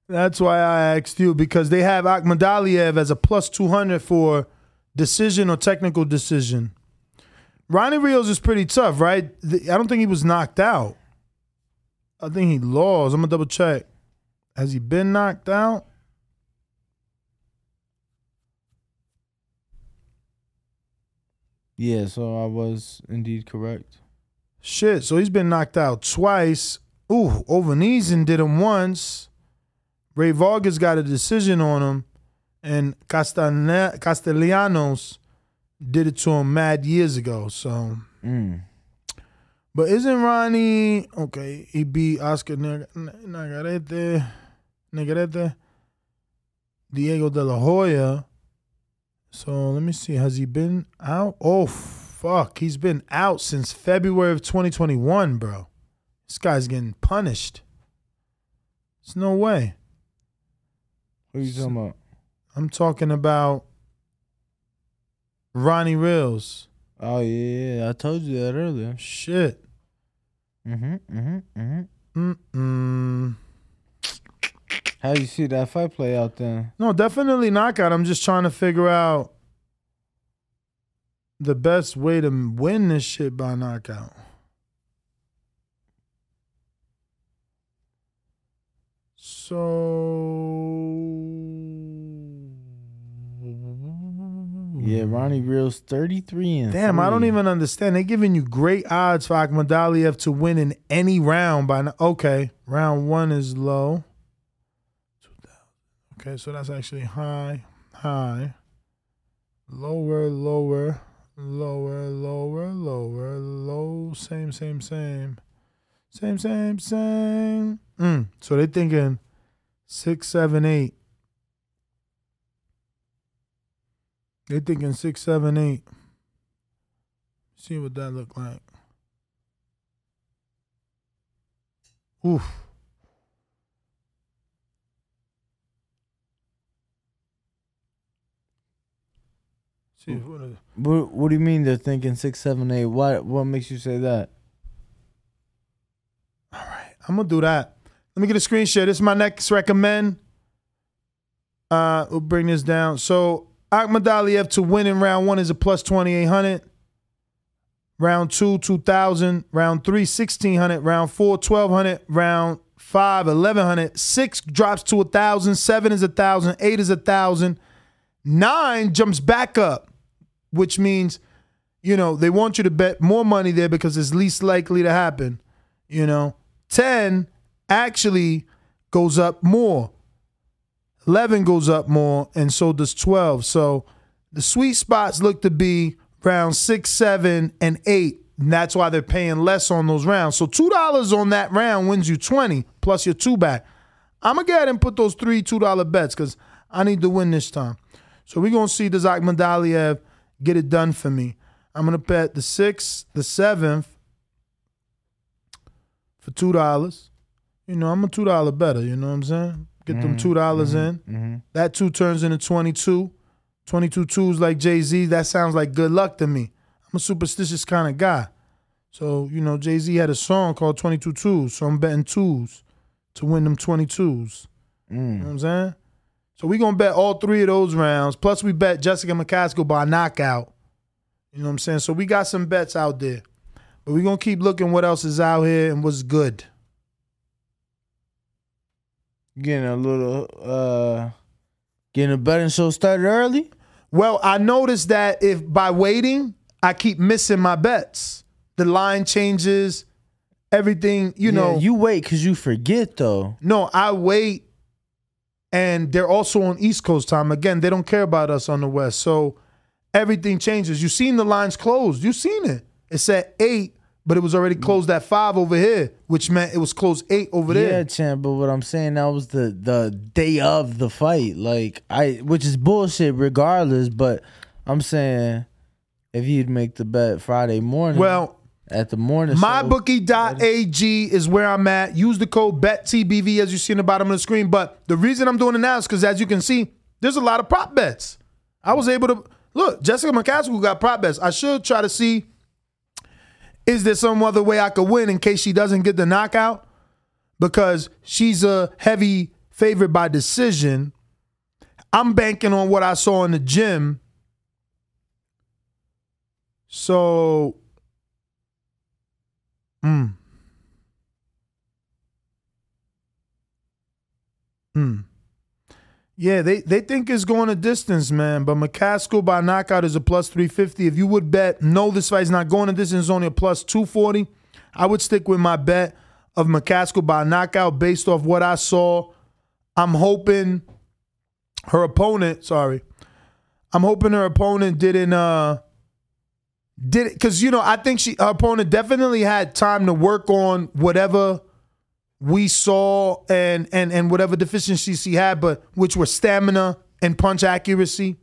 S2: That's why I asked you because they have Akhmadaliev as a plus 200 for decision or technical decision. Ronnie Rios is pretty tough, right? I don't think he was knocked out. I think he lost. I'm going to double check. Has he been knocked out?
S26: Yeah, so I was indeed correct.
S2: Shit. So he's been knocked out twice. Ooh, Hovhannisyan did him once. Rey Vargas got a decision on him. And Castane- Castellanos did it to him mad years ago. So,
S26: Mm.
S2: But isn't Ronnie okay? He beat Oscar Neg- Negrete, Negrete, Diego De La Hoya. So let me see. Has he been out? Oh fuck, he's been out since February of 2021, bro. This guy's getting punished. There's no way.
S26: Who you talking about?
S2: I'm talking about Ronnie Rios.
S26: Oh yeah, I told you that earlier.
S2: Shit.
S26: Mm-hmm. Mm-hmm. Mm-hmm.
S2: Mm-mm.
S26: How you see that fight play out then?
S2: No, definitely knockout. I'm just trying to figure out the best way to win this shit by knockout. So
S26: Yeah, Ronnie Rios 33 and
S2: Damn, I don't even understand. They're giving you great odds for Akhmadaliev to win in any round by now. Okay, round one is low. Okay, so that's actually high, high, lower, lower, lower, lower, lower, low, same, same, same, same, same, same. Mm. So they're thinking six, seven, eight. They're thinking six, seven, eight. See what that look like. Oof. See what is
S26: What, what do you mean they're thinking six, seven, eight? What what makes you say that? All right.
S2: I'm gonna do that. Let me get a screen share. This is my next recommend. Uh, we'll bring this down. So Akhmadaliev to win in round one is a plus twenty eight hundred. Round two, two thousand. Round three, sixteen hundred. Round four, twelve hundred. Round five, eleven hundred. Six drops to a thousand. Seven is a thousand. Eight is a thousand. Nine jumps back up, which means, you know, they want you to bet more money there because it's least likely to happen. You know, 10 actually goes up more. 11 goes up more, and so does 12. So the sweet spots look to be round six, seven, and eight. And that's why they're paying less on those rounds. So $2 on that round wins you 20 plus your two back. I'm going to go ahead and put those three $2 bets because I need to win this time. So we're going to see does Akhmadaliev get it done for me. I'm going to bet the sixth, the seventh, for two dollars. You know, I'm a two dollar better. You know what I'm saying? Get them
S26: Mhm,
S2: two dollars
S26: mhm,
S2: in.
S26: mhm.
S2: That two turns into 22. 22 twos like Jay Z. That sounds like good luck to me. I'm a superstitious kind of guy. So you know, Jay Z had a song called 22 twos. So I'm betting twos to win them 22s. You know what I'm saying? So we gonna bet all three of those rounds. Plus we bet Jessica McCaskill by knockout. You know what I'm saying? So we got some bets out there. But we're gonna keep looking what else is out here and what's good.
S26: Getting a little uh getting a betting show started early.
S2: Well, I noticed that if by waiting, I keep missing my bets. The line changes, everything, you
S26: Yeah,
S2: know.
S26: you wait because you forget though.
S2: No, I wait, and they're also on East Coast time. Again, they don't care about us on the West, so everything changes. You've seen the lines closed? You've seen it? It's at eight, but it was already closed at five over here, which meant it was closed eight over there.
S26: Yeah, champ. But what I'm saying that was the the day of the fight, like I, which is bullshit regardless. But I'm saying if you'd make the bet Friday morning,
S2: Well,
S26: at the morning,
S2: MyBookie.ag is where I'm at. Use the code BETTBV as you see in the bottom of the screen. But the reason I'm doing it now is because, as you can see, there's a lot of prop bets. I was able to look. Jessica McCaskill got prop bets. I should try to see is there some other way I could win in case she doesn't get the knockout because she's a heavy favorite by decision. I'm banking on what I saw in the gym. So Mm. Mm. Yeah, they, they think it's going a distance, man. But McCaskill by knockout is a plus 350. If you would bet, no, this fight's not going a distance, it's only a plus 240. I would stick with my bet of McCaskill by knockout based off what I saw. I'm hoping her opponent, sorry, I'm hoping her opponent didn't uh did it because you know I think she her opponent definitely had time to work on whatever we saw and and and whatever deficiencies he had, but which were stamina and punch accuracy,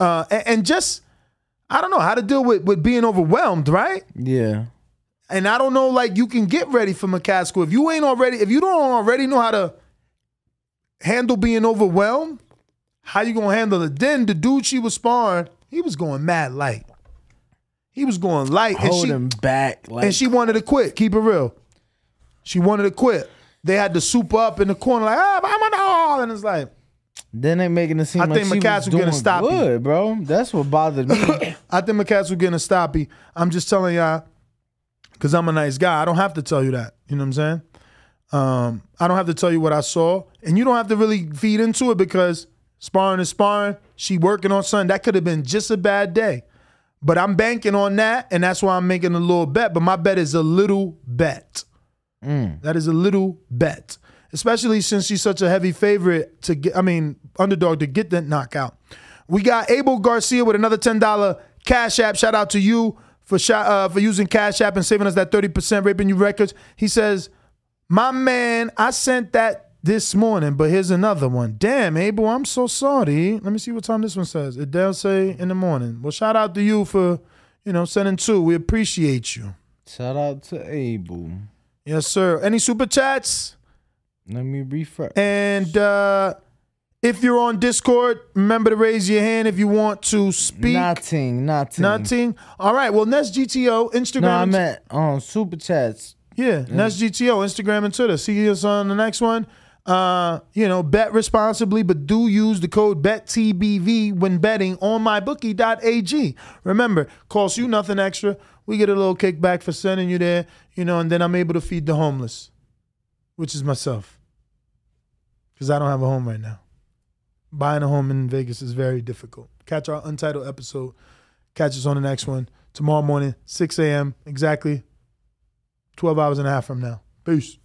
S2: uh, and, and just I don't know how to deal with with being overwhelmed, right?
S26: Yeah.
S2: And I don't know, like you can get ready for McCaskill if you ain't already if you don't already know how to handle being overwhelmed. How you gonna handle it? Then the dude she was sparring, he was going mad light. He was going light, and she
S26: him back, like
S2: and she wanted to quit. Keep it real. She wanted to quit. They had to soup up in the corner like, ah, I'm an all, and it's like,
S26: then they making it seem
S2: I
S26: like
S2: think
S26: she
S2: McCaskill
S26: was
S2: gonna
S26: doing
S2: stop you.
S26: good, bro. That's what bothered me. *coughs*
S2: I think McCaskill getting a stoppy. I'm just telling y'all because I'm a nice guy. I don't have to tell you that. You know what I'm saying? Um, I don't have to tell you what I saw, and you don't have to really feed into it because sparring is sparring. She working on something that could have been just a bad day, but I'm banking on that, and that's why I'm making a little bet. But my bet is a little bet. That is a little bet, especially since she's such a heavy favorite to get. I mean, underdog to get that knockout. We got Abel Garcia with another ten dollar Cash App. Shout out to you for sh- uh, for using Cash App and saving us that thirty percent raping you records. He says, "My man, I sent that this morning, but here's another one. Damn, Abel, I'm so sorry. Let me see what time this one says. It does say in the morning. Well, shout out to you for you know sending two. We appreciate you.
S26: Shout out to Abel.
S2: Yes, sir. Any super chats?
S26: Let me refresh.
S2: And uh, if you're on Discord, remember to raise your hand if you want to speak.
S26: Nothing, nothing.
S2: Nothing. All right. Well, Nest GTO, Instagram.
S26: No, I meant on super chats.
S2: yeah, Nest GTO, Instagram and Twitter. See us on the next one. Uh, you know, bet responsibly, but do use the code BETTBV when betting on mybookie.ag. Remember, costs you nothing extra. We get a little kickback for sending you there, you know, and then I'm able to feed the homeless, which is myself. Because I don't have a home right now. Buying a home in Vegas is very difficult. Catch our untitled episode. Catch us on the next one tomorrow morning, 6 a.m. exactly 12 hours and a half from now. Peace.